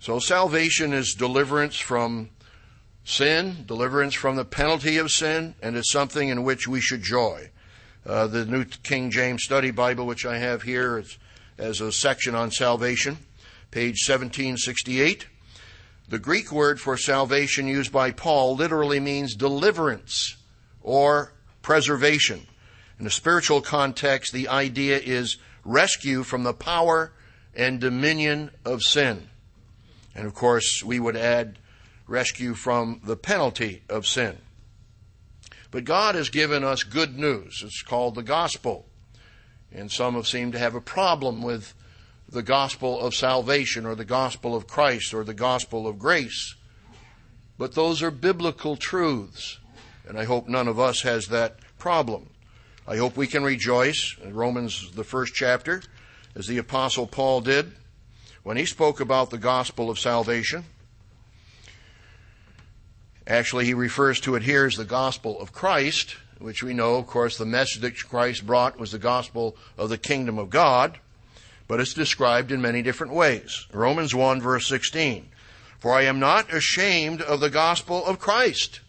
So salvation is deliverance from sin, deliverance from the penalty of sin, and is something in which we should joy. Uh, the New King James Study Bible, which I have here, is, as a section on salvation, page 1768. The Greek word for salvation used by Paul literally means deliverance or preservation. In a spiritual context, the idea is rescue from the power and dominion of sin. And of course, we would add rescue from the penalty of sin. But God has given us good news. It's called the gospel. And some have seemed to have a problem with the gospel of salvation or the gospel of Christ or the gospel of grace. But those are biblical truths. And I hope none of us has that problem. I hope we can rejoice in Romans, the first chapter, as the Apostle Paul did when he spoke about the gospel of salvation, actually he refers to it here as the gospel of Christ, which we know, of course, the message that Christ brought was the gospel of the kingdom of God, but it's described in many different ways. Romans 1 verse 16. For I am not ashamed of the gospel of Christ.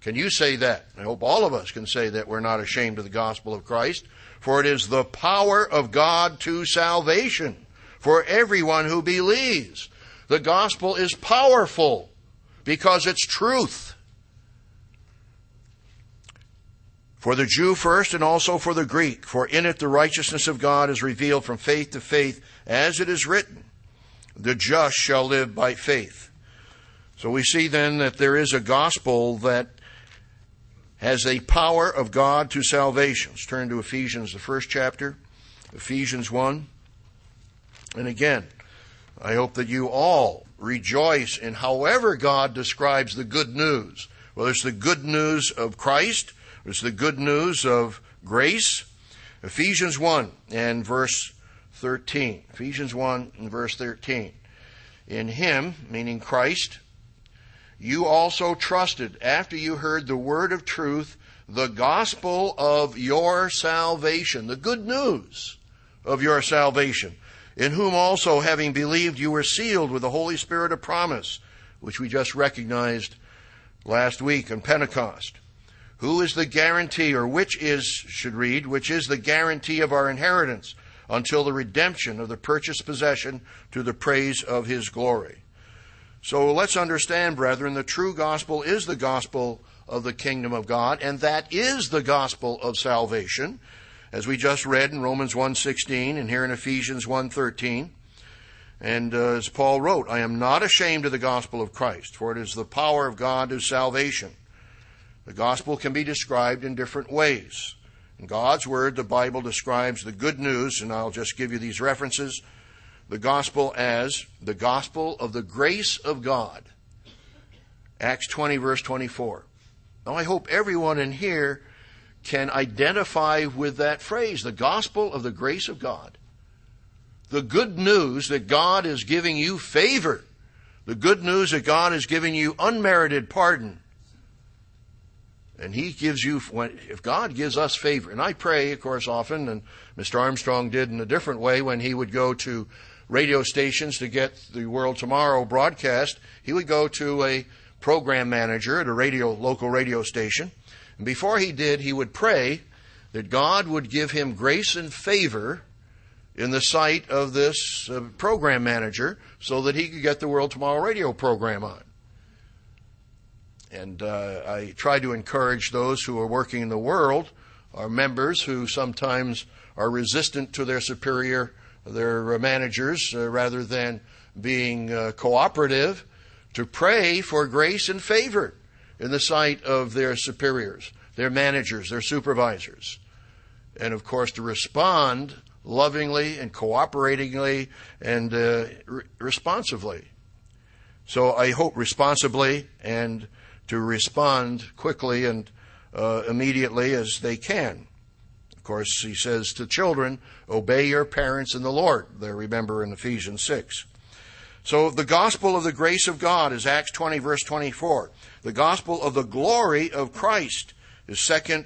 Can you say that? I hope all of us can say that we're not ashamed of the gospel of Christ, for it is the power of God to salvation for everyone who believes. The gospel is powerful because it's truth. For the Jew first and also for the Greek, for in it the righteousness of God is revealed from faith to faith, as it is written, the just shall live by faith. So we see then that there is a gospel that has a power of God to salvation. Let's turn to Ephesians, the first chapter, Ephesians 1. And again, I hope that you all rejoice in however God describes the good news, whether it's the good news of Christ, or it's the good news of grace. Ephesians 1 and verse 13. Ephesians 1 and verse 13. In him, meaning Christ, you also trusted after you heard the word of truth, the gospel of your salvation, the good news of your salvation in whom also, having believed, you were sealed with the Holy Spirit of promise, which we just recognized last week on Pentecost, Who is the guarantee, or which is, should read, which is the guarantee of our inheritance until the redemption of the purchased possession to the praise of his glory. So let's understand, brethren, the true gospel is the gospel of the kingdom of God, and that is the gospel of salvation, as we just read in Romans 1.16 and here in Ephesians 1.13. And uh, as Paul wrote, I am not ashamed of the gospel of Christ, for it is the power of God to salvation. The gospel can be described in different ways. In God's Word, the Bible describes the good news, and I'll just give you these references the gospel as the gospel of the grace of God. Acts 20, verse 24. Now, I hope everyone in here can identify with that phrase, the gospel of the grace of God. The good news that God is giving you favor. The good news that God is giving you unmerited pardon. And He gives you, if God gives us favor, and I pray, of course, often, and Mr. Armstrong did in a different way when he would go to radio stations to get the World Tomorrow broadcast, he would go to a program manager at a radio, local radio station. And before he did, he would pray that God would give him grace and favor in the sight of this uh, program manager so that he could get the World Tomorrow radio program on. And uh, I try to encourage those who are working in the world, our members who sometimes are resistant to their superior, their managers, uh, rather than being uh, cooperative, to pray for grace and favor in the sight of their superiors, their managers, their supervisors. And of course, to respond lovingly and cooperatingly and uh, re- responsively. So I hope responsibly and to respond quickly and uh, immediately as they can. Of course, he says to children, obey your parents in the Lord. There, remember in Ephesians 6. So the gospel of the grace of God is Acts 20 verse 24. The gospel of the glory of Christ is 2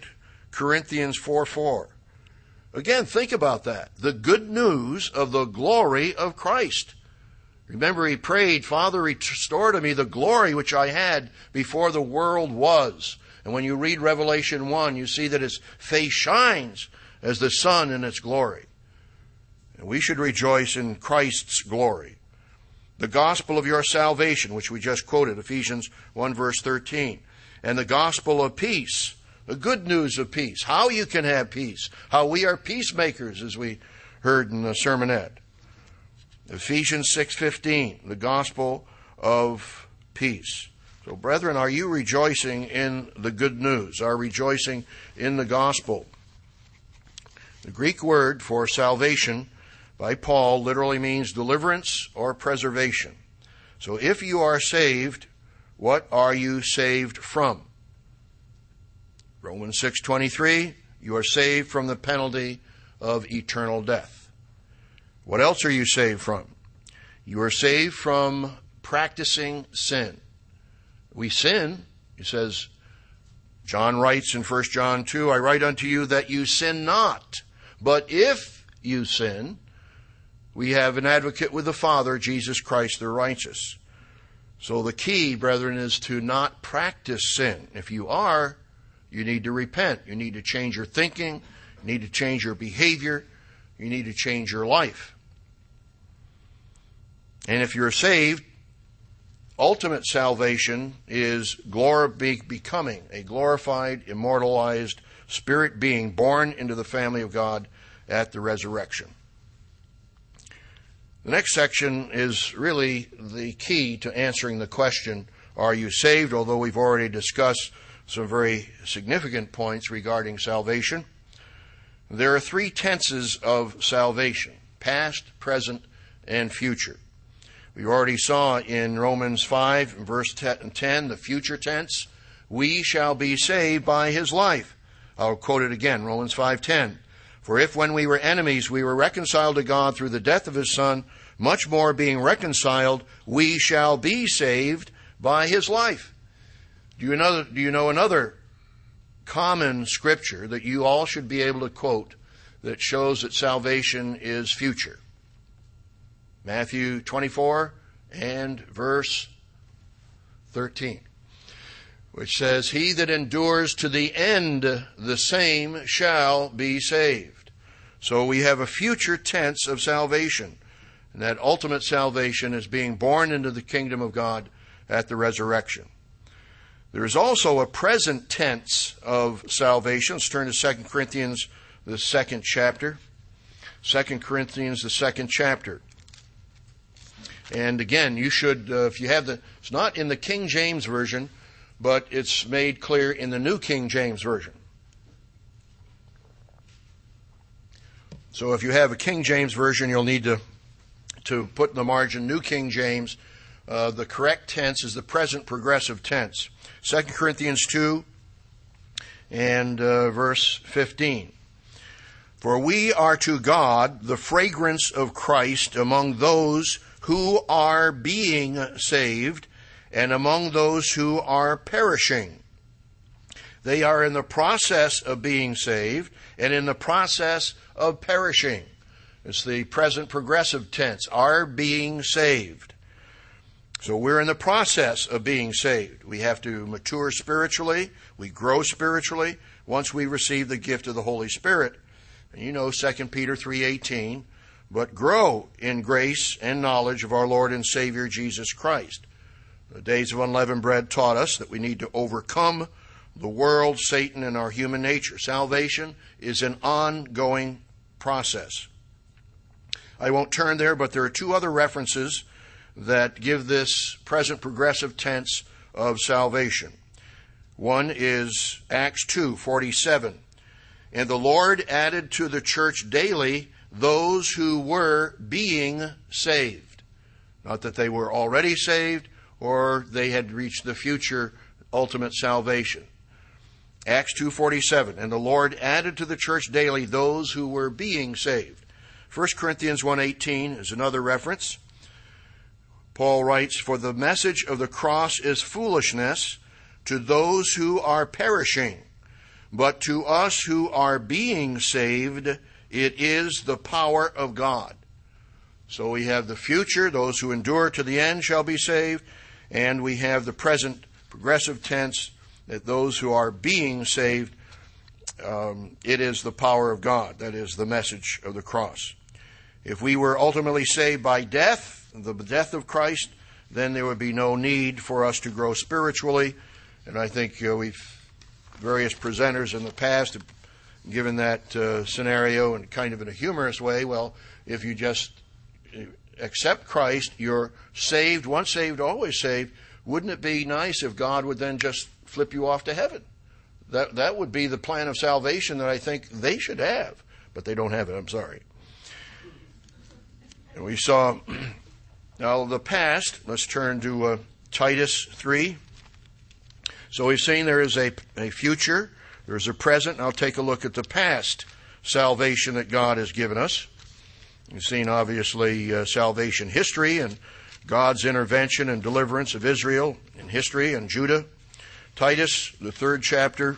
Corinthians 4 4. Again, think about that. The good news of the glory of Christ. Remember, he prayed, Father, restore to me the glory which I had before the world was. And when you read Revelation 1, you see that his face shines as the sun in its glory. And we should rejoice in Christ's glory. The gospel of your salvation, which we just quoted, Ephesians 1 verse 13. And the gospel of peace, the good news of peace, how you can have peace, how we are peacemakers, as we heard in the sermonette. Ephesians 6:15, the gospel of peace. So brethren, are you rejoicing in the good news? Are rejoicing in the gospel? The Greek word for salvation by Paul literally means deliverance or preservation. So if you are saved, what are you saved from? Romans 6:23, you are saved from the penalty of eternal death. What else are you saved from? You are saved from practicing sin. We sin, he says, John writes in 1 John 2, I write unto you that you sin not. But if you sin, we have an advocate with the Father, Jesus Christ the righteous. So the key, brethren, is to not practice sin. If you are, you need to repent. You need to change your thinking. You need to change your behavior. You need to change your life. And if you're saved, ultimate salvation is glor- becoming a glorified, immortalized spirit being born into the family of God at the resurrection. The next section is really the key to answering the question, Are you saved? Although we've already discussed some very significant points regarding salvation. There are three tenses of salvation past, present, and future. We already saw in Romans 5, verse 10, the future tense, we shall be saved by his life. I'll quote it again, Romans 5:10. For if when we were enemies we were reconciled to God through the death of his son, much more being reconciled, we shall be saved by his life. Do you know, do you know another common scripture that you all should be able to quote that shows that salvation is future? Matthew 24 and verse 13. which says, He that endures to the end, the same shall be saved. So we have a future tense of salvation. And that ultimate salvation is being born into the kingdom of God at the resurrection. There is also a present tense of salvation. Let's turn to 2 Corinthians, the second chapter. 2 Corinthians, the second chapter. And again, you should, uh, if you have the, it's not in the King James Version, but it's made clear in the New King James Version. So if you have a King James Version, you'll need to, to put in the margin New King James. Uh, the correct tense is the present progressive tense. 2 Corinthians 2 and uh, verse 15. For we are to God the fragrance of Christ among those who are being saved and among those who are perishing. They are in the process of being saved and in the process of perishing. It's the present progressive tense, are being saved. So we're in the process of being saved. We have to mature spiritually, we grow spiritually once we receive the gift of the Holy Spirit. And you know 2 Peter 3:18, but grow in grace and knowledge of our Lord and Savior Jesus Christ. The days of unleavened bread taught us that we need to overcome the world, Satan, and our human nature. Salvation is an ongoing process. I won't turn there, but there are two other references that give this present progressive tense of salvation. One is Acts 2:47. And the Lord added to the church daily those who were being saved. Not that they were already saved, or they had reached the future ultimate salvation. Acts 2:47 and the Lord added to the church daily those who were being saved. 1 Corinthians 1:18 is another reference. Paul writes, "For the message of the cross is foolishness to those who are perishing, but to us who are being saved, it is the power of God." So we have the future, those who endure to the end shall be saved, and we have the present progressive tense that those who are being saved, um, it is the power of God. That is the message of the cross. If we were ultimately saved by death, the death of Christ, then there would be no need for us to grow spiritually. And I think uh, we've various presenters in the past have given that uh, scenario in kind of in a humorous way. Well, if you just accept Christ, you're saved, once saved, always saved. Wouldn't it be nice if God would then just flip you off to heaven? That, that would be the plan of salvation that I think they should have, but they don't have it. I'm sorry. And we saw (clears throat) now the past. Let's turn to uh, Titus 3. So we've seen there is a, a future, there's a present. I'll take a look at the past salvation that God has given us. We've seen, obviously, uh, salvation history and God's intervention and deliverance of Israel in history and Judah. Titus, the third chapter,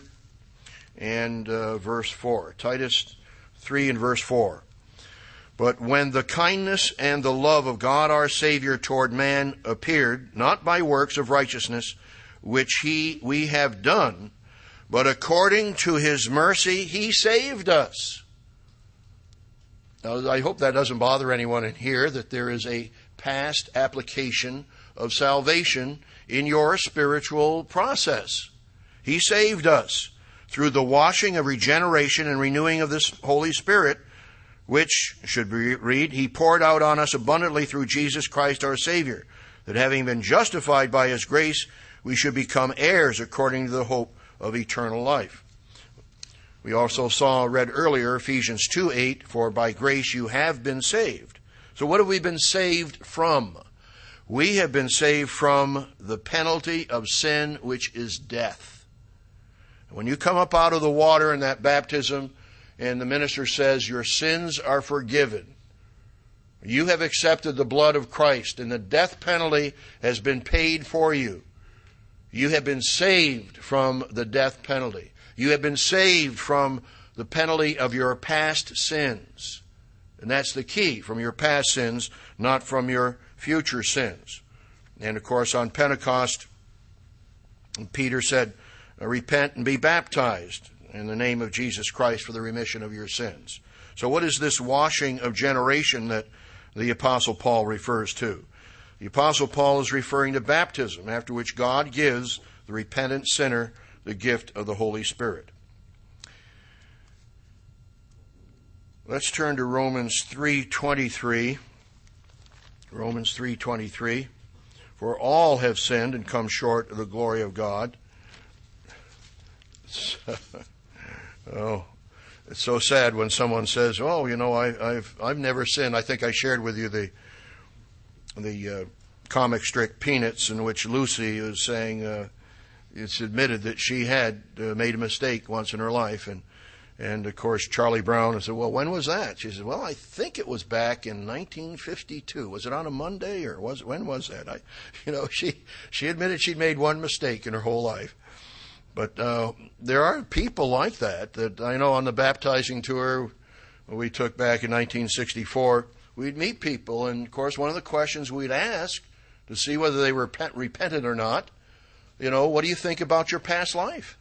and uh, verse 4. Titus 3 and verse 4. But when the kindness and the love of God our Savior toward man appeared, not by works of righteousness, which he, we have done, but according to his mercy, he saved us now, I hope that doesn't bother anyone in here that there is a past application of salvation in your spiritual process. He saved us through the washing of regeneration and renewing of this Holy Spirit, which should we read, He poured out on us abundantly through Jesus Christ our Savior, that having been justified by His grace, we should become heirs according to the hope of eternal life. We also saw, read earlier, Ephesians 2 8, for by grace you have been saved. So what have we been saved from? We have been saved from the penalty of sin, which is death. When you come up out of the water in that baptism, and the minister says, Your sins are forgiven. You have accepted the blood of Christ, and the death penalty has been paid for you. You have been saved from the death penalty. You have been saved from the penalty of your past sins. And that's the key from your past sins, not from your future sins. And of course, on Pentecost, Peter said, Repent and be baptized in the name of Jesus Christ for the remission of your sins. So, what is this washing of generation that the Apostle Paul refers to? The Apostle Paul is referring to baptism, after which God gives the repentant sinner the gift of the Holy Spirit. Let's turn to Romans 3:23. Romans 3:23. For all have sinned and come short of the glory of God. (laughs) oh, it's so sad when someone says, "Oh, you know, I, have I've never sinned." I think I shared with you the the uh, comic strip Peanuts, in which Lucy was saying uh, it's admitted that she had uh, made a mistake once in her life, and and of course, Charlie Brown said, Well, when was that? She said, Well, I think it was back in 1952. Was it on a Monday or was when was that? I, you know, she, she admitted she'd made one mistake in her whole life. But uh, there are people like that that I know on the baptizing tour we took back in 1964. We'd meet people, and of course, one of the questions we'd ask to see whether they were repented or not, you know, what do you think about your past life?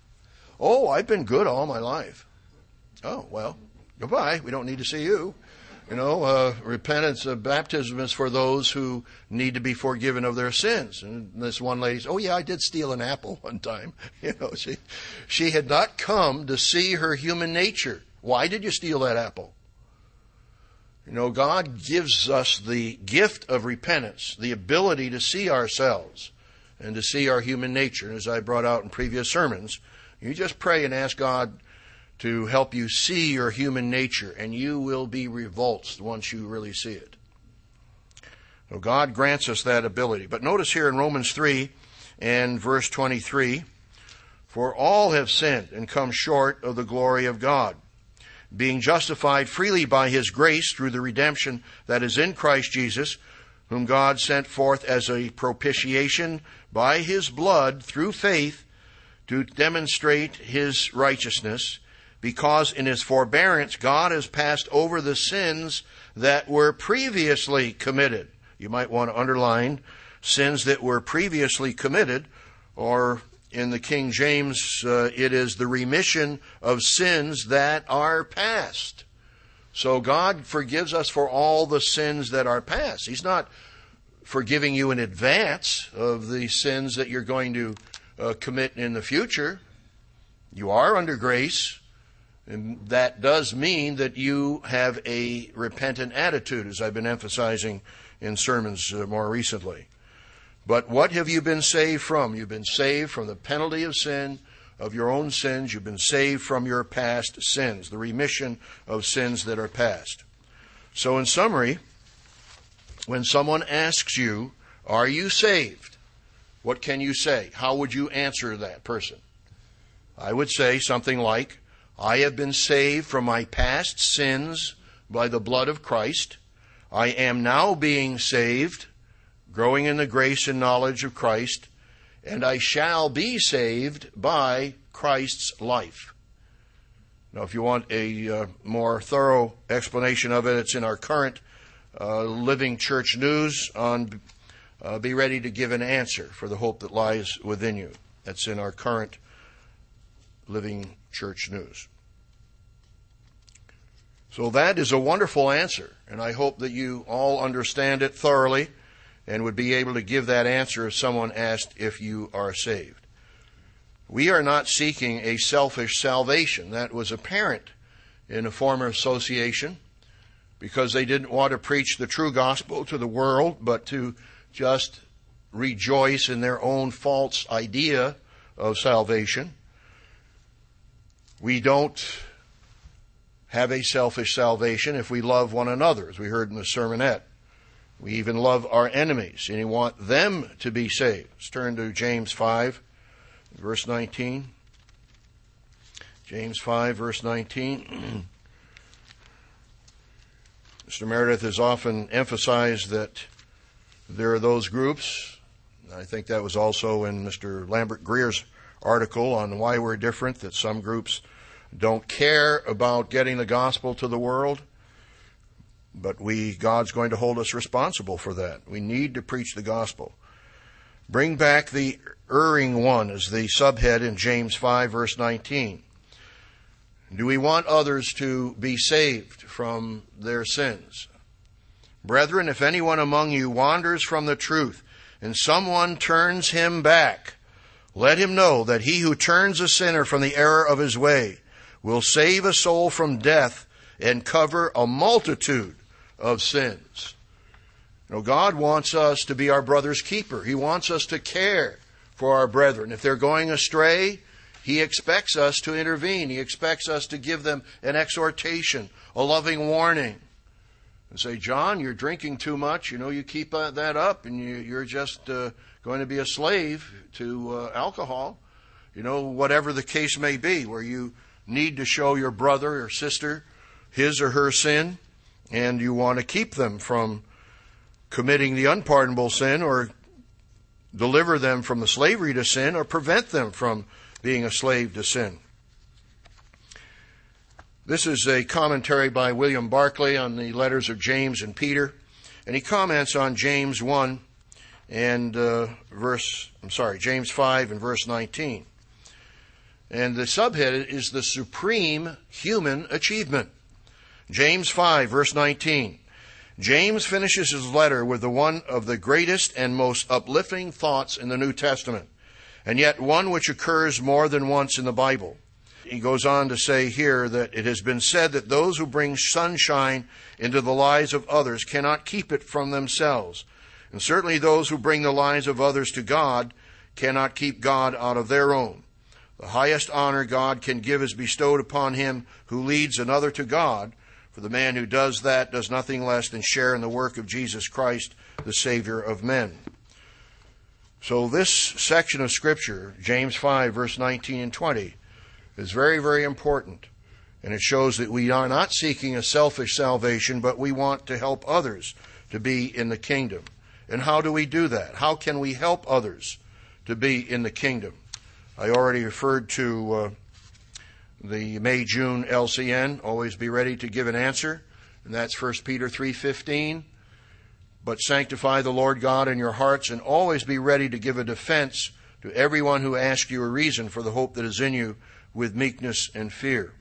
Oh, I've been good all my life. Oh, well, goodbye. We don't need to see you. You know, uh, repentance, uh, baptism is for those who need to be forgiven of their sins. And this one lady said, "Oh yeah, I did steal an apple (laughs) one time." (laughs) You know, she she had not come to see her human nature. Why did you steal that apple? You know, God gives us the gift of repentance, the ability to see ourselves and to see our human nature. And as I brought out in previous sermons, you just pray and ask God to help you see your human nature, and you will be revulsed once you really see it. So God grants us that ability. But notice here in Romans 3 and verse 23 For all have sinned and come short of the glory of God, being justified freely by his grace through the redemption that is in Christ Jesus, whom God sent forth as a propitiation by his blood through faith to demonstrate his righteousness because in his forbearance God has passed over the sins that were previously committed. You might want to underline sins that were previously committed, or in the King James, uh, it is the remission of sins that are past. So God forgives us for all the sins that are past. He's not forgiving you in advance of the sins that you're going to uh, commit in the future. You are under grace, and that does mean that you have a repentant attitude, as I've been emphasizing in sermons uh, more recently. But what have you been saved from? You've been saved from the penalty of sin, of your own sins. You've been saved from your past sins, the remission of sins that are past. So, in summary, when someone asks you, Are you saved? What can you say? How would you answer that person? I would say something like, I have been saved from my past sins by the blood of Christ. I am now being saved, growing in the grace and knowledge of Christ, and I shall be saved by Christ's life. Now, if you want a uh, more thorough explanation of it, it's in our current uh, Living Church News on uh, Be Ready to Give an Answer for the Hope That Lies Within You. That's in our current Living Church News. So that is a wonderful answer, and I hope that you all understand it thoroughly and would be able to give that answer if someone asked if you are saved. We are not seeking a selfish salvation. That was apparent in a former association because they didn't want to preach the true gospel to the world, but to just rejoice in their own false idea of salvation. We don't have a selfish salvation if we love one another, as we heard in the sermonette. We even love our enemies, and we want them to be saved. Let's turn to James 5, verse 19. James 5, verse 19. (clears throat) Mr. Meredith has often emphasized that there are those groups. I think that was also in Mr. Lambert Greer's article on why we're different, that some groups don't care about getting the gospel to the world. But we, God's going to hold us responsible for that. We need to preach the gospel. Bring back the erring one as the subhead in James 5 verse 19. Do we want others to be saved from their sins? Brethren, if anyone among you wanders from the truth and someone turns him back, let him know that he who turns a sinner from the error of his way will save a soul from death and cover a multitude of sins. You know, God wants us to be our brother's keeper. He wants us to care for our brethren. If they're going astray, He expects us to intervene. He expects us to give them an exhortation, a loving warning. And say, John, you're drinking too much. You know, you keep uh, that up and you, are just uh, going to be a slave to uh, alcohol. You know, whatever the case may be, where you need to show your brother or sister his or her sin and you want to keep them from committing the unpardonable sin or deliver them from the slavery to sin or prevent them from being a slave to sin. This is a commentary by William Barclay on the letters of James and Peter, and he comments on James 1 and uh, verse, I'm sorry, James 5 and verse 19. And the subhead is the supreme human achievement. James 5 verse 19. James finishes his letter with the one of the greatest and most uplifting thoughts in the New Testament, and yet one which occurs more than once in the Bible. He goes on to say here that it has been said that those who bring sunshine into the lives of others cannot keep it from themselves. And certainly those who bring the lives of others to God cannot keep God out of their own. The highest honor God can give is bestowed upon him who leads another to God for the man who does that does nothing less than share in the work of Jesus Christ, the Savior of men. So, this section of Scripture, James 5, verse 19 and 20, is very, very important. And it shows that we are not seeking a selfish salvation, but we want to help others to be in the kingdom. And how do we do that? How can we help others to be in the kingdom? I already referred to uh, the May June LCN. Always be ready to give an answer, and that's 1 Peter 3:15. But sanctify the Lord God in your hearts, and always be ready to give a defense to everyone who asks you a reason for the hope that is in you with meekness and fear.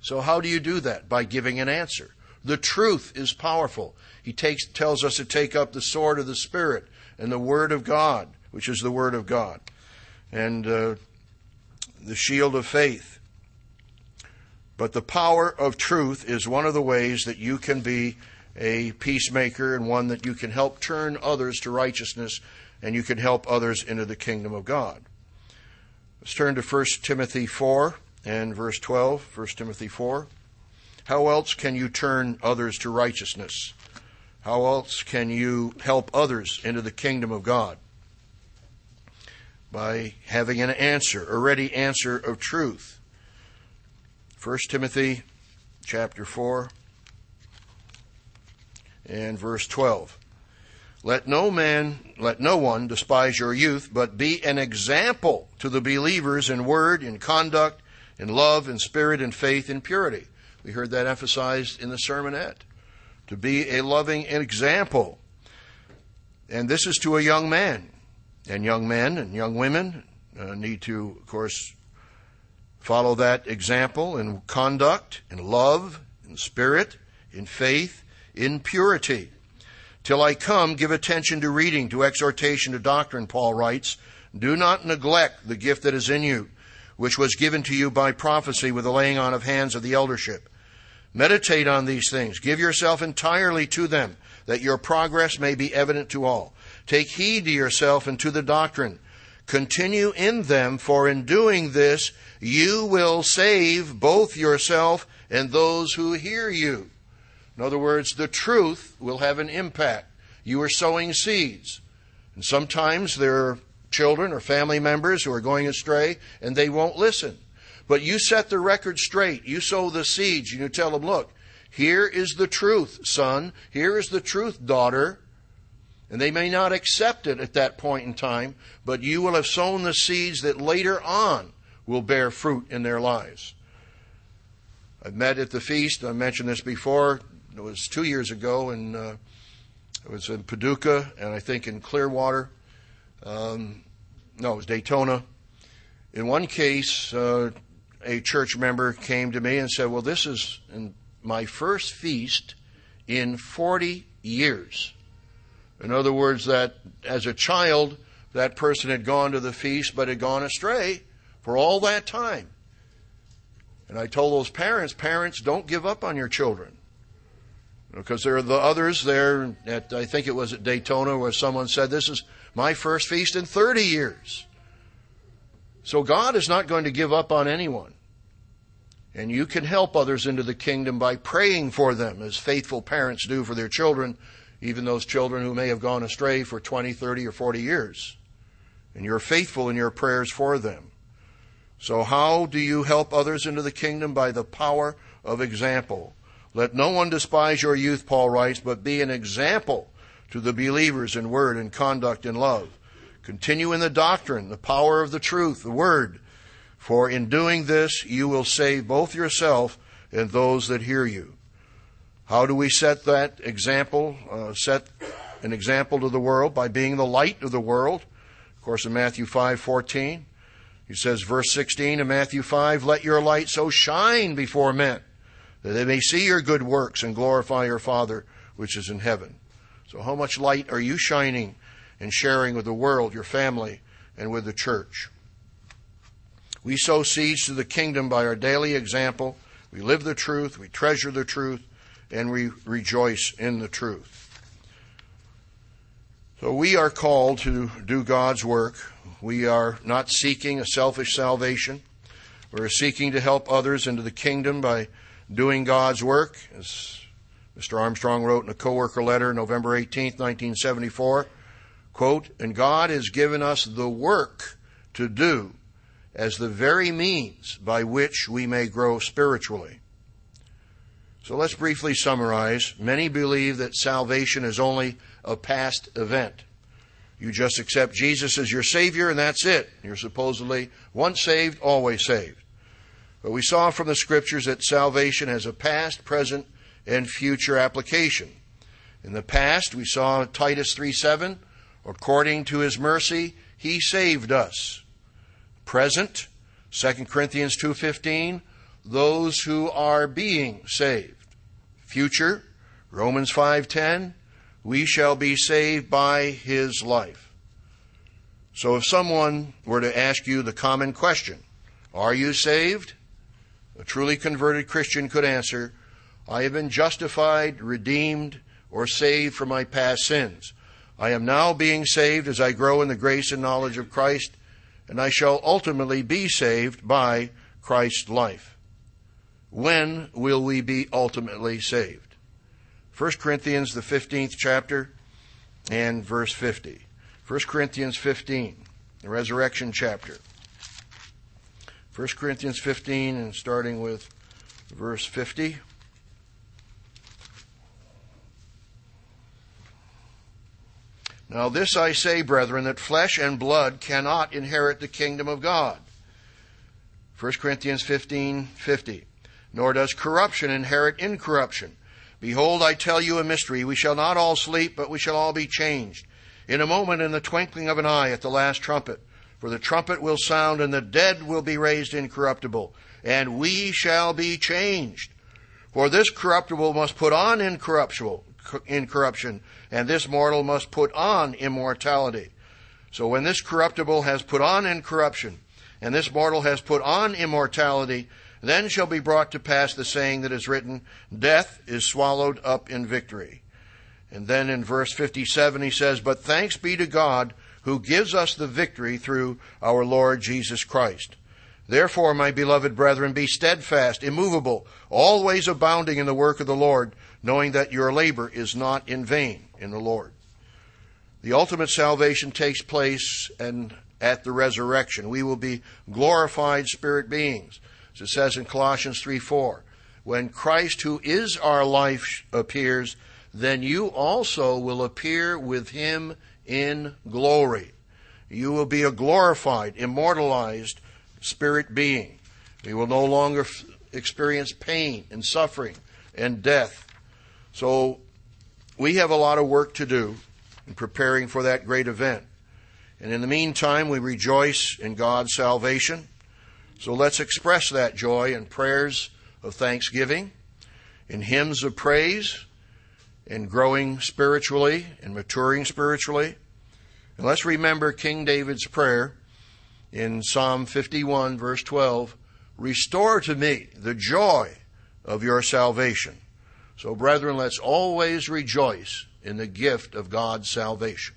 So how do you do that? By giving an answer. The truth is powerful. He takes, tells us to take up the sword of the Spirit and the Word of God, which is the Word of God. And uh, the shield of faith. But the power of truth is one of the ways that you can be a peacemaker and one that you can help turn others to righteousness and you can help others into the kingdom of God. Let's turn to 1 Timothy 4 and verse 12. 1 Timothy 4. How else can you turn others to righteousness? How else can you help others into the kingdom of God? by having an answer, a ready answer of truth. 1 Timothy chapter 4 and verse 12. Let no man, let no one despise your youth, but be an example to the believers in word, in conduct, in love, in spirit, in faith, in purity. We heard that emphasized in the sermonette. To be a loving example. And this is to a young man. And young men and young women uh, need to, of course, follow that example in conduct, in love, in spirit, in faith, in purity. Till I come, give attention to reading, to exhortation, to doctrine, Paul writes. Do not neglect the gift that is in you, which was given to you by prophecy with the laying on of hands of the eldership. Meditate on these things. Give yourself entirely to them, that your progress may be evident to all. Take heed to yourself and to the doctrine. Continue in them, for in doing this, you will save both yourself and those who hear you. In other words, the truth will have an impact. You are sowing seeds. And sometimes there are children or family members who are going astray and they won't listen. But you set the record straight. You sow the seeds and you tell them, look, here is the truth, son. Here is the truth, daughter. And they may not accept it at that point in time, but you will have sown the seeds that later on will bear fruit in their lives. I've met at the feast. I mentioned this before. It was two years ago, and uh, it was in Paducah, and I think in Clearwater. Um, no, it was Daytona. In one case, uh, a church member came to me and said, Well, this is my first feast in 40 years. In other words, that as a child, that person had gone to the feast but had gone astray for all that time. And I told those parents, parents, don't give up on your children. Because there are the others there at, I think it was at Daytona, where someone said, This is my first feast in 30 years. So God is not going to give up on anyone. And you can help others into the kingdom by praying for them, as faithful parents do for their children, even those children who may have gone astray for 20, 30, or 40 years. And you're faithful in your prayers for them. So, how do you help others into the kingdom? By the power of example. Let no one despise your youth, Paul writes, but be an example to the believers in word and conduct and love. Continue in the doctrine, the power of the truth, the word. For in doing this, you will save both yourself and those that hear you. How do we set that example, uh, set an example to the world? By being the light of the world. Of course, in Matthew 5 14, he says, verse 16 in Matthew 5, Let your light so shine before men that they may see your good works and glorify your Father which is in heaven. So, how much light are you shining and sharing with the world, your family, and with the church? We sow seeds to the kingdom by our daily example. We live the truth, we treasure the truth, and we rejoice in the truth. So we are called to do God's work. We are not seeking a selfish salvation. We're seeking to help others into the kingdom by doing God's work, as Mr. Armstrong wrote in a coworker letter November 18, 1974, quote, and God has given us the work to do as the very means by which we may grow spiritually. So let's briefly summarize. Many believe that salvation is only a past event. You just accept Jesus as your Savior and that's it. You're supposedly once saved, always saved. But we saw from the scriptures that salvation has a past, present, and future application. In the past, we saw Titus 3 7, according to his mercy, he saved us. Present, 2 Corinthians 2:15, those who are being saved. Future, Romans 5:10, we shall be saved by his life. So if someone were to ask you the common question, are you saved? A truly converted Christian could answer, I have been justified, redeemed, or saved from my past sins. I am now being saved as I grow in the grace and knowledge of Christ, and I shall ultimately be saved by Christ's life. When will we be ultimately saved? 1 Corinthians, the 15th chapter, and verse 50. 1 Corinthians 15, the resurrection chapter. 1 Corinthians 15 and starting with verse 50. Now, this I say, brethren, that flesh and blood cannot inherit the kingdom of God. 1 Corinthians 15 50. Nor does corruption inherit incorruption. Behold, I tell you a mystery. We shall not all sleep, but we shall all be changed. In a moment, in the twinkling of an eye, at the last trumpet. For the trumpet will sound, and the dead will be raised incorruptible, and we shall be changed. For this corruptible must put on incorruptible, incorruption, and this mortal must put on immortality. So when this corruptible has put on incorruption, and this mortal has put on immortality, then shall be brought to pass the saying that is written, Death is swallowed up in victory. And then in verse 57 he says, But thanks be to God who gives us the victory through our Lord Jesus Christ. Therefore, my beloved brethren, be steadfast, immovable, always abounding in the work of the Lord, knowing that your labor is not in vain in the Lord. The ultimate salvation takes place and at the resurrection. We will be glorified spirit beings. As it says in Colossians 3 4. When Christ, who is our life, appears, then you also will appear with him in glory. You will be a glorified, immortalized spirit being. You will no longer experience pain and suffering and death. So we have a lot of work to do in preparing for that great event. And in the meantime, we rejoice in God's salvation. So let's express that joy in prayers of thanksgiving, in hymns of praise, in growing spiritually and maturing spiritually. And let's remember King David's prayer in Psalm 51, verse 12 Restore to me the joy of your salvation. So, brethren, let's always rejoice in the gift of God's salvation.